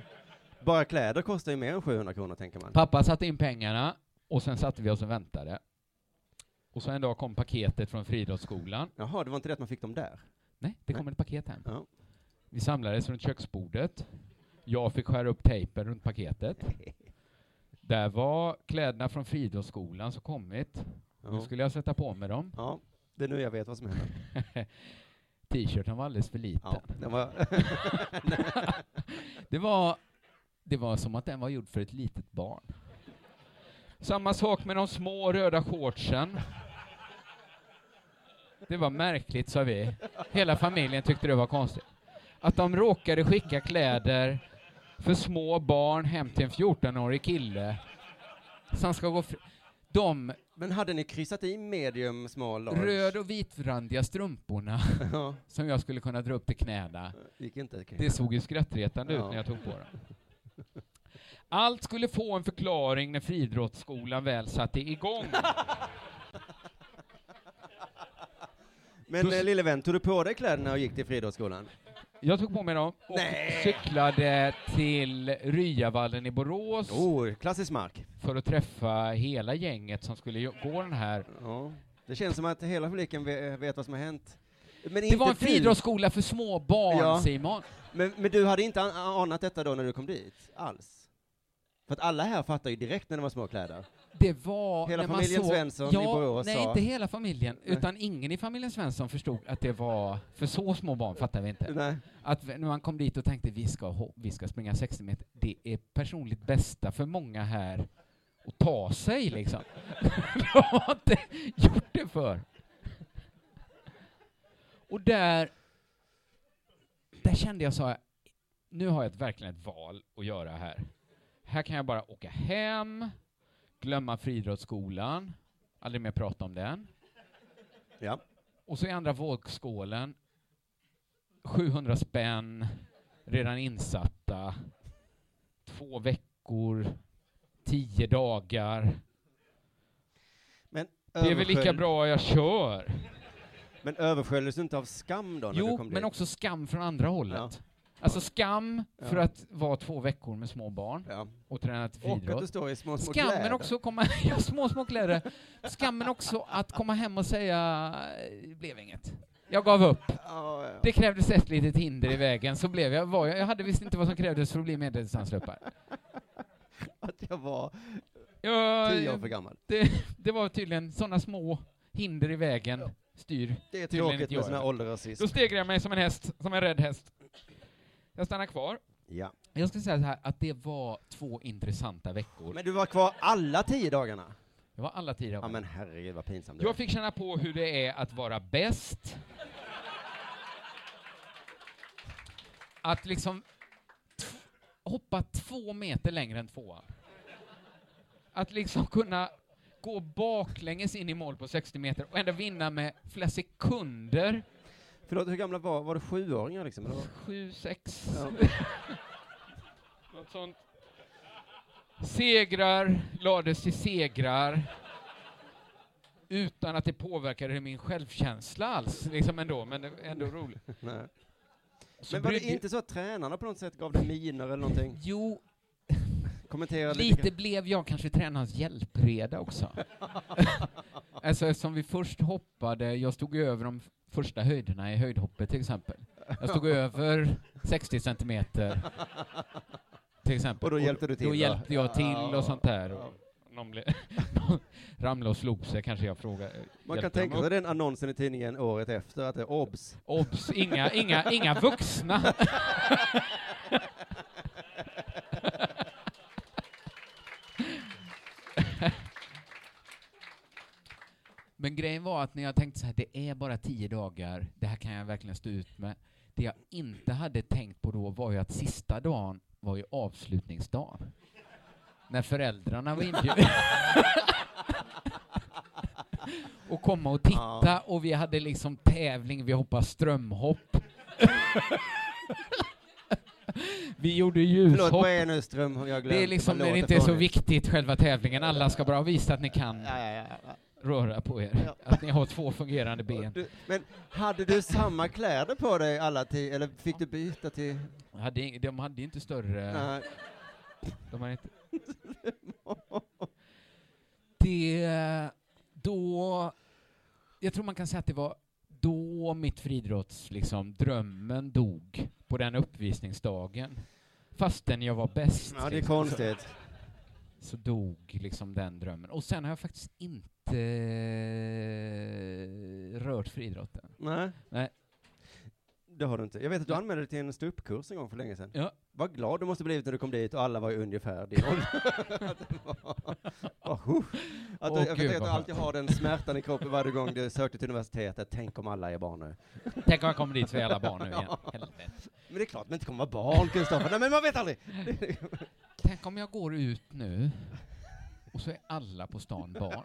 Bara kläder kostar ju mer än 700 kronor, tänker man. Pappa satte in pengarna Och sen satte vi oss och väntade. Och så en dag kom paketet från friidrottsskolan. Jaha, det var inte det att man fick dem där? Nej, det kom ett paket hem. Ja. Vi samlades runt köksbordet. Jag fick skära upp tejpen runt paketet. Där var kläderna från friidrottsskolan som kommit. Nu Ja. skulle jag sätta på mig dem. ja, det är nu jag vet vad som händer. T-shirten var alldeles för liten. Ja, den var... Det var, det var som att den var gjord för ett litet barn. Samma sak med de små röda shortsen. Det var märkligt, sa vi. Hela familjen tyckte det var konstigt. Att de råkade skicka kläder för små barn hem till en 14-årig kille som ska gå fri. De Men hade ni kryssat i medium, small, large? röd och vitrandiga strumporna Ja, som jag skulle kunna dra upp till knäna gick inte. Det såg ju skrattretande ut Ja. när jag tog på den. Allt skulle få en förklaring när friidrottsskolan väl satte igång. Men Då- eh, lille vän, tog du på dig kläderna och gick till friidrottsskolan? Jag tog på mig dem och Nej. cyklade till Ryavallen i Borås Oh, klassisk mark. för att träffa hela gänget som skulle gå den här. Ja. Det känns som att hela publiken ve- vet vad som har hänt. Men Det inte var en du. friidrottsskola för små barn, Ja. Simon. Men, men du hade inte an- anat detta då när du kom dit? Alls? För att alla här fattar ju direkt när det var små kläder. Det var Hela familjen såg, Svensson ja, i Borås Nej, sa- inte hela familjen, Nej. utan ingen i familjen Svensson förstod att det var för så små barn, fattar vi inte. Nej. att när man kom dit och tänkte vi ska, vi ska springa 60 meter, det är personligt bästa för många här att ta sig liksom. De har inte gjort det för. Och där, där kände jag så här, nu har jag ett, verkligen ett val att göra här. Här kan jag bara åka hem, glömma friidrottsskolan, aldrig mer prata om den. Ja. Och så i andra vågskålen 700 spänn, redan insatta, två veckor, tio dagar. Men Det är väl lika bra jag kör? Men översköljdes du inte av skam då när du Jo, men också skam från andra hållet. Alltså skam för Ja. att vara två veckor med små barn Ja. och träna till Och att du friidrott. står i små, små Skammen kläder. också komma, ja, små, små kläder. Skammen också att komma hem och säga, det blev inget. Jag gav upp. Ja. Det krävdes ett litet hinder i vägen, så blev jag, var jag, jag hade visst inte vad som krävdes för att bli medeldistanslöpare. Att jag var Jag, tio år för gammal. det, det var tydligen sådana små hinder i vägen, styr. Det är tråkigt med det. ålderrasism. Då stegrar jag mig som en häst, som en rädd häst. Jag stannar kvar. Ja. Jag ska säga så här att det var två intressanta veckor. Men du var kvar alla tio dagarna? Det var alla tider. Ja men herregud vad pinsamt Jag fick känna på hur det är att vara bäst. Att liksom hoppa två meter längre än tvåan. Att liksom kunna gå baklänges in i mål på 60 meter och ändå vinna med flera sekunder. Förlåt, hur gamla var, var det sjuåringar liksom? Eller? Sju, sex, Ja. något sånt. Segrar lades till segrar utan att det påverkade min självkänsla alls, liksom ändå, men ändå roligt. Nej. Så Men var det inte så att tränarna på något sätt gav dig miner eller någonting? Jo, lite? lite blev jag kanske tränarens hjälpreda också. Alltså eftersom vi först hoppade, jag stod ju över de första höjderna i höjdhoppet till exempel. Jag stod över 60 centimeter till exempel. Och då hjälpte du till, Då va? hjälpte jag till och sånt där. någon ramlade och slog sig kanske jag frågade. Man kan tänka sig den annonsen i tidningen året efter, att det är obs. Obs, inga, inga, inga vuxna. Men grejen var att när jag tänkte så här, det är bara tio dagar, det här kan jag verkligen stå ut med. Det jag inte hade tänkt på då var ju att sista dagen var ju avslutningsdagen. När föräldrarna var inbjudna. och komma och titta och vi hade liksom tävling, vi hoppade strömhopp. vi gjorde Förlåt, ljushopp. vad är nu ström? Jag glömt. Det är liksom när det inte är så viktigt själva tävlingen, alla ska bara visa att ni kan ja, ja, ja. Röra på er. Ja. Att ni har två fungerande ben. Du, men hade du samma kläder på dig alla tio, eller fick du byta till... Hade, de hade inte större... Nej. De hade inte... det, då, jag tror man kan säga att det var då mitt friidrotts, liksom, drömmen dog på den uppvisningsdagen. Fastän jag var bäst. Ja, det är liksom, konstigt. Så, så dog liksom den drömmen. Och sen har jag faktiskt inte rört friidrotten. Nej. Nej. Det har du inte. Jag vet att du anmälde dig till en ståuppkurs en gång för länge sedan. Ja. Vad glad du måste blivit när du kom dit och alla var ju ungefär din ålder. Att att du, jag vet att du alltid har den smärtan i kroppen varje gång du sökte till universitetet. Tänk om alla är barn nu. Tänk om jag kommer dit så är alla barn nu igen. Helvete. Men det är klart man inte kommer vara barn, Kristoffer. Nej, men man vet aldrig. Tänk om jag går ut nu och så är alla på stan barn.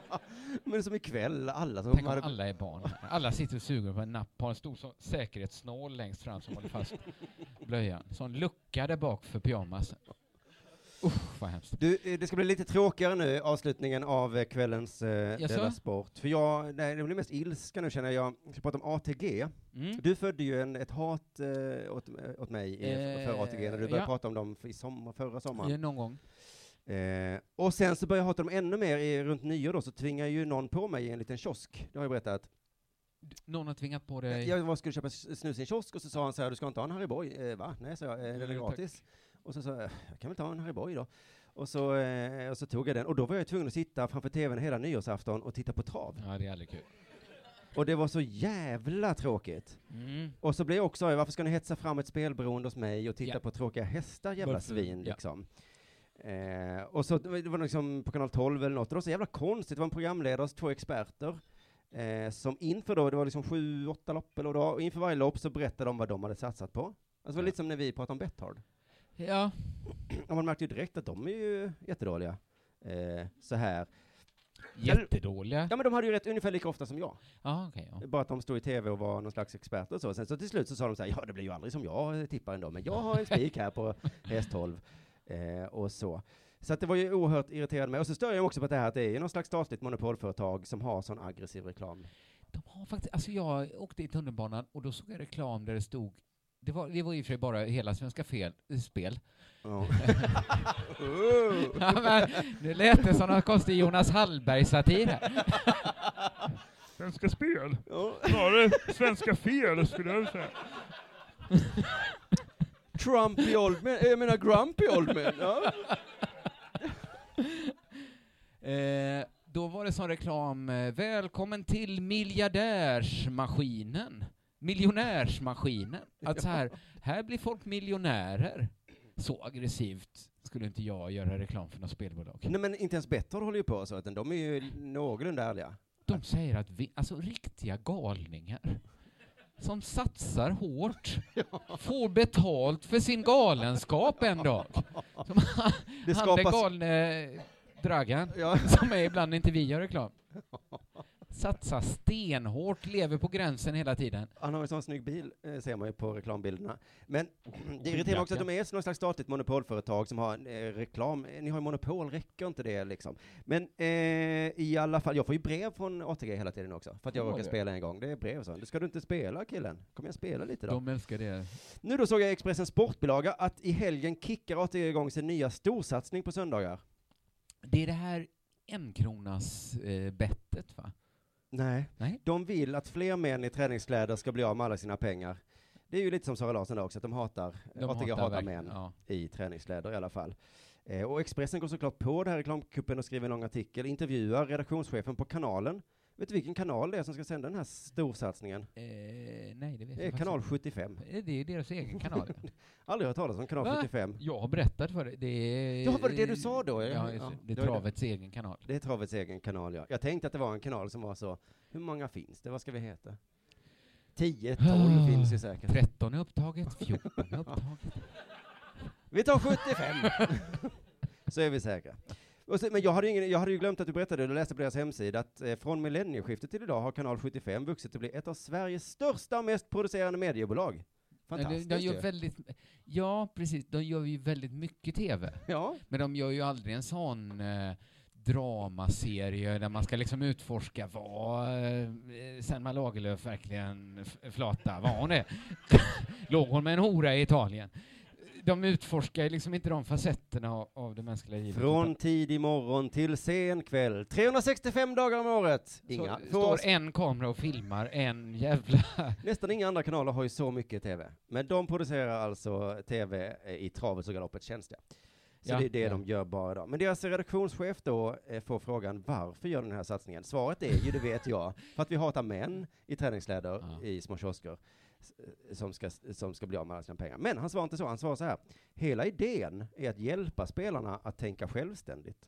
Men som ikväll, alla som Tänk om alla är barn. Alla sitter och suger på en napp, har en stor sån säkerhetsnål längst fram som håller fast blöjan. Sån lucka där bak för pyjamasen. Usch, vad hemskt. Du, eh, det ska bli lite tråkigare nu, avslutningen av eh, kvällens eh? Della Sport. För jag, nej, det blir mest ilska nu känner jag. Jag ska prata om ATG. Mm. Du födde ju en, ett hat eh, åt, åt mig Eh, för ATG när du började ja. prata om dem i sommar, förra sommaren. Ja, någon gång. Eh, och sen så började jag hata dem ännu mer i, runt nyår då, så tvingade ju någon på mig i en liten kiosk. Det har jag berättat. Någon har tvingat på dig... Jag var, skulle köpa snus i en kiosk och så sa han så här, du ska inte ha en Harry Boy? Eh, va? Nej, sa jag, eh, den är Mm, gratis. Och så sa jag, jag kan väl ta en Harry Boy då. Och så, eh, och så tog jag den, och då var jag tvungen att sitta framför tvn hela nyårsafton och titta på trav. Ja, det är aldrig kul. Och det var så jävla tråkigt. Mm. Och så blev jag också, varför ska ni hetsa fram ett spelberoende hos mig och titta Ja. på tråkiga hästar, jävla Varför? svin Ja. Eh, och så det var liksom på kanal 12 eller något, och det var så jävla konstigt, det var en programledare och två experter, eh, som inför då, det var liksom sju, åtta lopp eller då, och inför varje lopp så berättade de vad de hade satsat på. Alltså det var Ja. lite som när vi pratade om Betthard. Ja. Och man märkte ju direkt att de är ju jättedåliga. Eh, så här. Jättedåliga. Ja men de hade ju rätt ungefär lika ofta som jag. Ja, okej. ja. Bara att de stod i tv och var någon slags experter och så. Sen så till slut så sa de så här, ja det blir ju aldrig som jag tippar ändå, men jag har en spik här på häst 12. Eh, och så. Så att det var ju oerhört irriterande med. Och så stör jag också på det här att det är någon slags statligt monopolföretag som har sån aggressiv reklam. De har faktiskt, alltså jag åkte i tunnelbanan och då såg jag reklam där det stod det var, det var i och för sig bara hela Svenska fel, spel. Ja. Ja, men, nu lät det som någon konstig Jonas Hallberg-satir här. Svenska spel? Ja. Snarare svenska fel skulle jag säga. Trumpy old man, jag menar grumpy old man. Ja. Eh, då var det som reklam, eh, välkommen till miljardärsmaskinen. Miljonärsmaskinen. Att så här, här blir folk miljonärer. Så aggressivt skulle inte jag göra reklam för något spelbolag. Nej men inte ens Betthard håller ju på så, utan de är ju någorlunda ärliga. De säger att vi, alltså riktiga galningar som satsar hårt får betalt för sin galenskap en dag. Som han, Det han den skapas... galne Dragan, Ja. som är ibland inte vi gör reklam. Satsar stenhårt, lever på gränsen hela tiden. Han har en sån snygg bil, eh, ser man ju på reklambilderna. Men det irriterar mig också att de är någon slags statligt monopolföretag som har eh, reklam. Eh, Ni har ju monopol, räcker inte det liksom? Men eh, i alla fall, jag får ju brev från ATG hela tiden också, för att jag Får råkar spela en gång. Det är brev så. Ska du inte spela killen? Kommer jag spela lite då? De älskar det. Nu då såg jag i Expressens sportbilaga att i helgen kickar ATG igång sin nya storsatsning på söndagar. Det är det här enkronas eh, bettet va? Nej. Nej. De vill att fler män i träningskläder ska bli av med alla sina pengar. Det är ju lite som Sara Larsson där också, att de hatar, De ATG hatar, verkligen- män Ja. i träningskläder i alla fall. Eh, och Expressen går såklart på det här reklamkuppen och skriver en lång artikel, intervjuar redaktionschefen på kanalen. Vet du vilken kanal det är som ska sända den här storsatsningen? Eh, nej, det vet Det är kanal inte. 75. Eh, Det är deras egen kanal. Aldrig hört talas om kanal Va? 75. Jag har berättat för dig. Det är... Ja, var det det du sa då? Ja, Ja, det. är det. travets egen kanal. Det är Travets egen kanal, ja. Jag tänkte att det var en kanal som var så, hur många finns det? Vad ska vi heta? 10, 12 Ah. finns det säkert. 13 är upptaget, 14 är upptaget. Vi tar 75! så är vi säkra. Och så, men jag hade, ingen, jag hade ju glömt att du berättade, du läste på deras hemsida, att eh, från millennieskiftet till idag har kanal 75 vuxit till att bli ett av Sveriges största och mest producerande mediebolag. Ja, de, Fantastiskt de gör väldigt, ja, precis. De gör ju väldigt mycket TV. Ja, Men de gör ju aldrig en sån eh, dramaserie där man ska liksom utforska vad eh, Selma Lagerlöf verkligen flata, var hon det? Låg hon med en hora i Italien? De, utforskar liksom inte de facetterna av, av det mänskliga livet. Från tidig morgon till sen kväll. 365 dagar om året. Inga, så står oss, en kamera och filmar en jävla... nästan inga andra kanaler har ju så mycket tv. Men de producerar alltså tv i travets och galoppets tjänst. ja. Så Ja, det är det ja. de gör bara idag. Men deras redaktionschef då eh, får frågan varför gör den här satsningen? Svaret är ju, det vet jag, för att vi hatar män i träningskläder Ja. i små kiosker som ska, som ska bli av med alla sina pengar. Men han svarar inte så, han svarar så här. Hela idén är att hjälpa spelarna att tänka självständigt.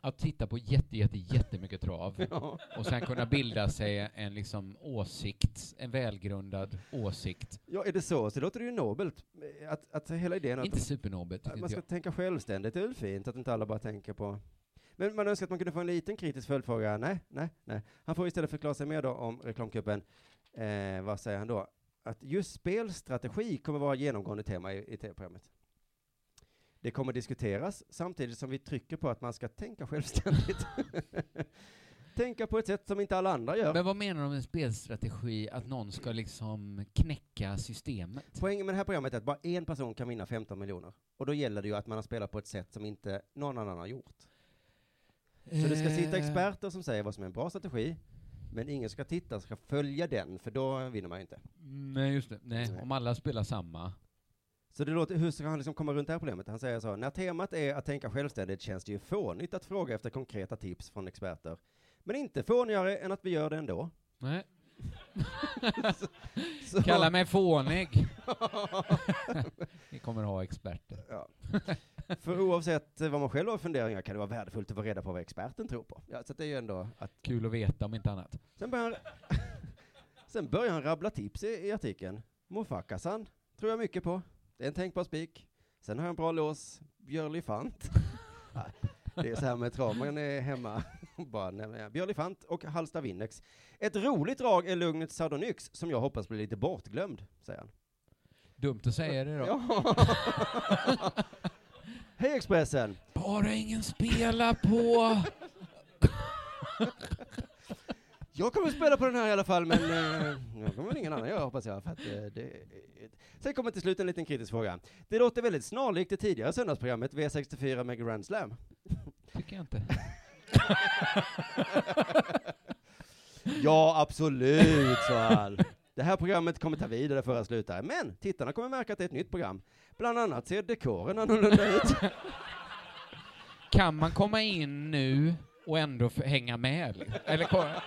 Att titta på jätte, jätte, jättemycket trav Ja. och sen kunna bilda sig en liksom åsikt, en välgrundad åsikt. Ja, är det så, så låter det ju nobelt. Eh, Att, att hela idén Inte supernobelt, att man ska jag. tänka självständigt, det är väl fint att inte alla bara tänker på men man önskar att man kunde få en liten kritisk följdfråga. Nej, nej, nej. Han får istället förklara sig mer då om reklamkuppen. Eh, vad säger han då? Att just spelstrategi kommer vara genomgående tema i, i tv-programmet. Det kommer diskuteras samtidigt som vi trycker på att man ska tänka självständigt. tänka på ett sätt som inte alla andra gör. Men vad menar de med spelstrategi? Att någon ska liksom knäcka systemet? Poängen med det här programmet är att bara en person kan vinna 15 miljoner. Och då gäller det ju att man har spelat på ett sätt som inte någon annan har gjort. Så det ska sitta Eh, experter som säger vad som är en bra strategi, men ingen ska titta ska följa den, för då vinner man ju inte. Nej, just det. Nej, Nej. om alla spelar samma. Så det låter, hur ska han liksom komma runt det här problemet? Han säger så, när temat är att tänka självständigt känns det ju fånigt att fråga efter konkreta tips från experter. Men inte fånigare än att vi gör det ändå. Nej. Så, Kalla mig fånig. Vi kommer ha experter. Ja. För oavsett vad man själv har funderingar kan det vara värdefullt att få reda på vad experten tror på. Ja, så det är ju ändå att Kul att veta om inte annat. Sen börjar, han, sen börjar han rabbla tips i, i artikeln. Mofakasan tror jag mycket på. Det är en tänkbar spik. Sen har jag en bra lås. Björli Fant. Ja, det är så här med trav, man är hemma. Bara, nej, men, Björli Fant och Halsta Winnex. Ett roligt drag är Lugnets Sardonyx som jag hoppas blir lite bortglömd, säger han. Dumt att säga det då. Ja. Hej Expressen! Bara ingen spelar på. Jag kommer att spela på den här i alla fall, men eh, jag kommer väl ingen annan göra hoppas jag. För att, eh, det, sen kommer till slut en liten kritisk fråga. Det låter väldigt snarlikt det tidigare söndagsprogrammet V64 med Grand Slam. Tycker jag inte. Ja, absolut, sa han. Det här programmet kommer ta vid där det förra slutar, men tittarna kommer märka att det är ett nytt program. Bland annat ser dekoren annorlunda ut. Kan man komma in nu och ändå hänga med? eller?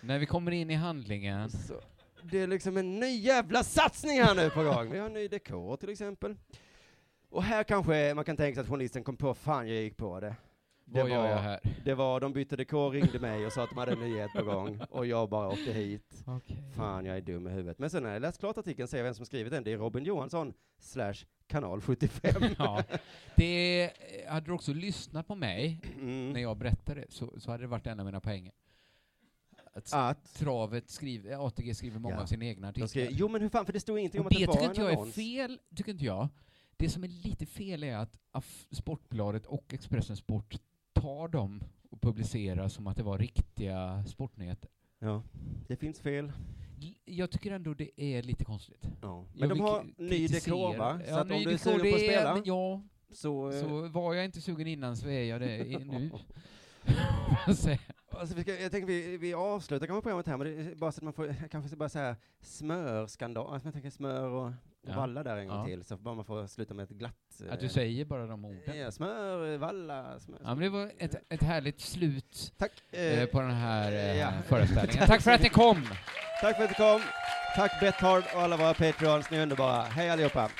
När vi kommer in i handlingen. Så, det är liksom en ny jävla satsning här nu på gång. Vi har en ny dekor till exempel. Och här kanske man kan tänka sig att journalisten kom på, fan jag gick på det. Det Vad gör var- jag här? Det var, de bytte dekor, ringde mig och sa att de hade en nyhet på gång och jag bara åkte hit. Fan, jag är dum i huvudet. Men sen när jag läst klart artikeln ser jag vem som skrivit den. Det är Robin Johansson slash kanal 75. Ja. Det, hade du också lyssnat på mig när Mm. jag berättade så, så hade det varit en av mina poänger. Att Att travet skriver, ATG skriver många Ja. av sina egna artiklar. skrev, jo men hur fan, för det stod ingenting om Och att det det tycker var inte en jag är annons. fel, tycker inte jag. Det som är lite fel är att Sportbladet och Expressen Sport tar dem och publicerar som att det var riktiga sportnyheter. Ja, det finns fel. Jag tycker ändå det är lite konstigt. Ja. Men Jag de har ny dekor va? Så Ja, att om du är sugen på att spela Ja, så... eh, så var jag inte sugen innan så är jag det nu. Så- Alltså vi ska, jag tänker vi, vi avslutar kanske programmet här, men det är bara så att man får, kanske bara säga smörskandal, alltså jag tänker smör och, och Ja. valla där en gång Ja. till, så bara man får sluta med ett glatt... Att du eh, säger bara de orden. Ja, smör, valla, smör. Ja, men det var ett, ett härligt slut Tack. eh, Eh, på den här eh, ja. föreställningen. Tack för att ni kom! tack för att du kom. Tack Betthard och alla våra Patreons, ni är underbara. Hej allihopa.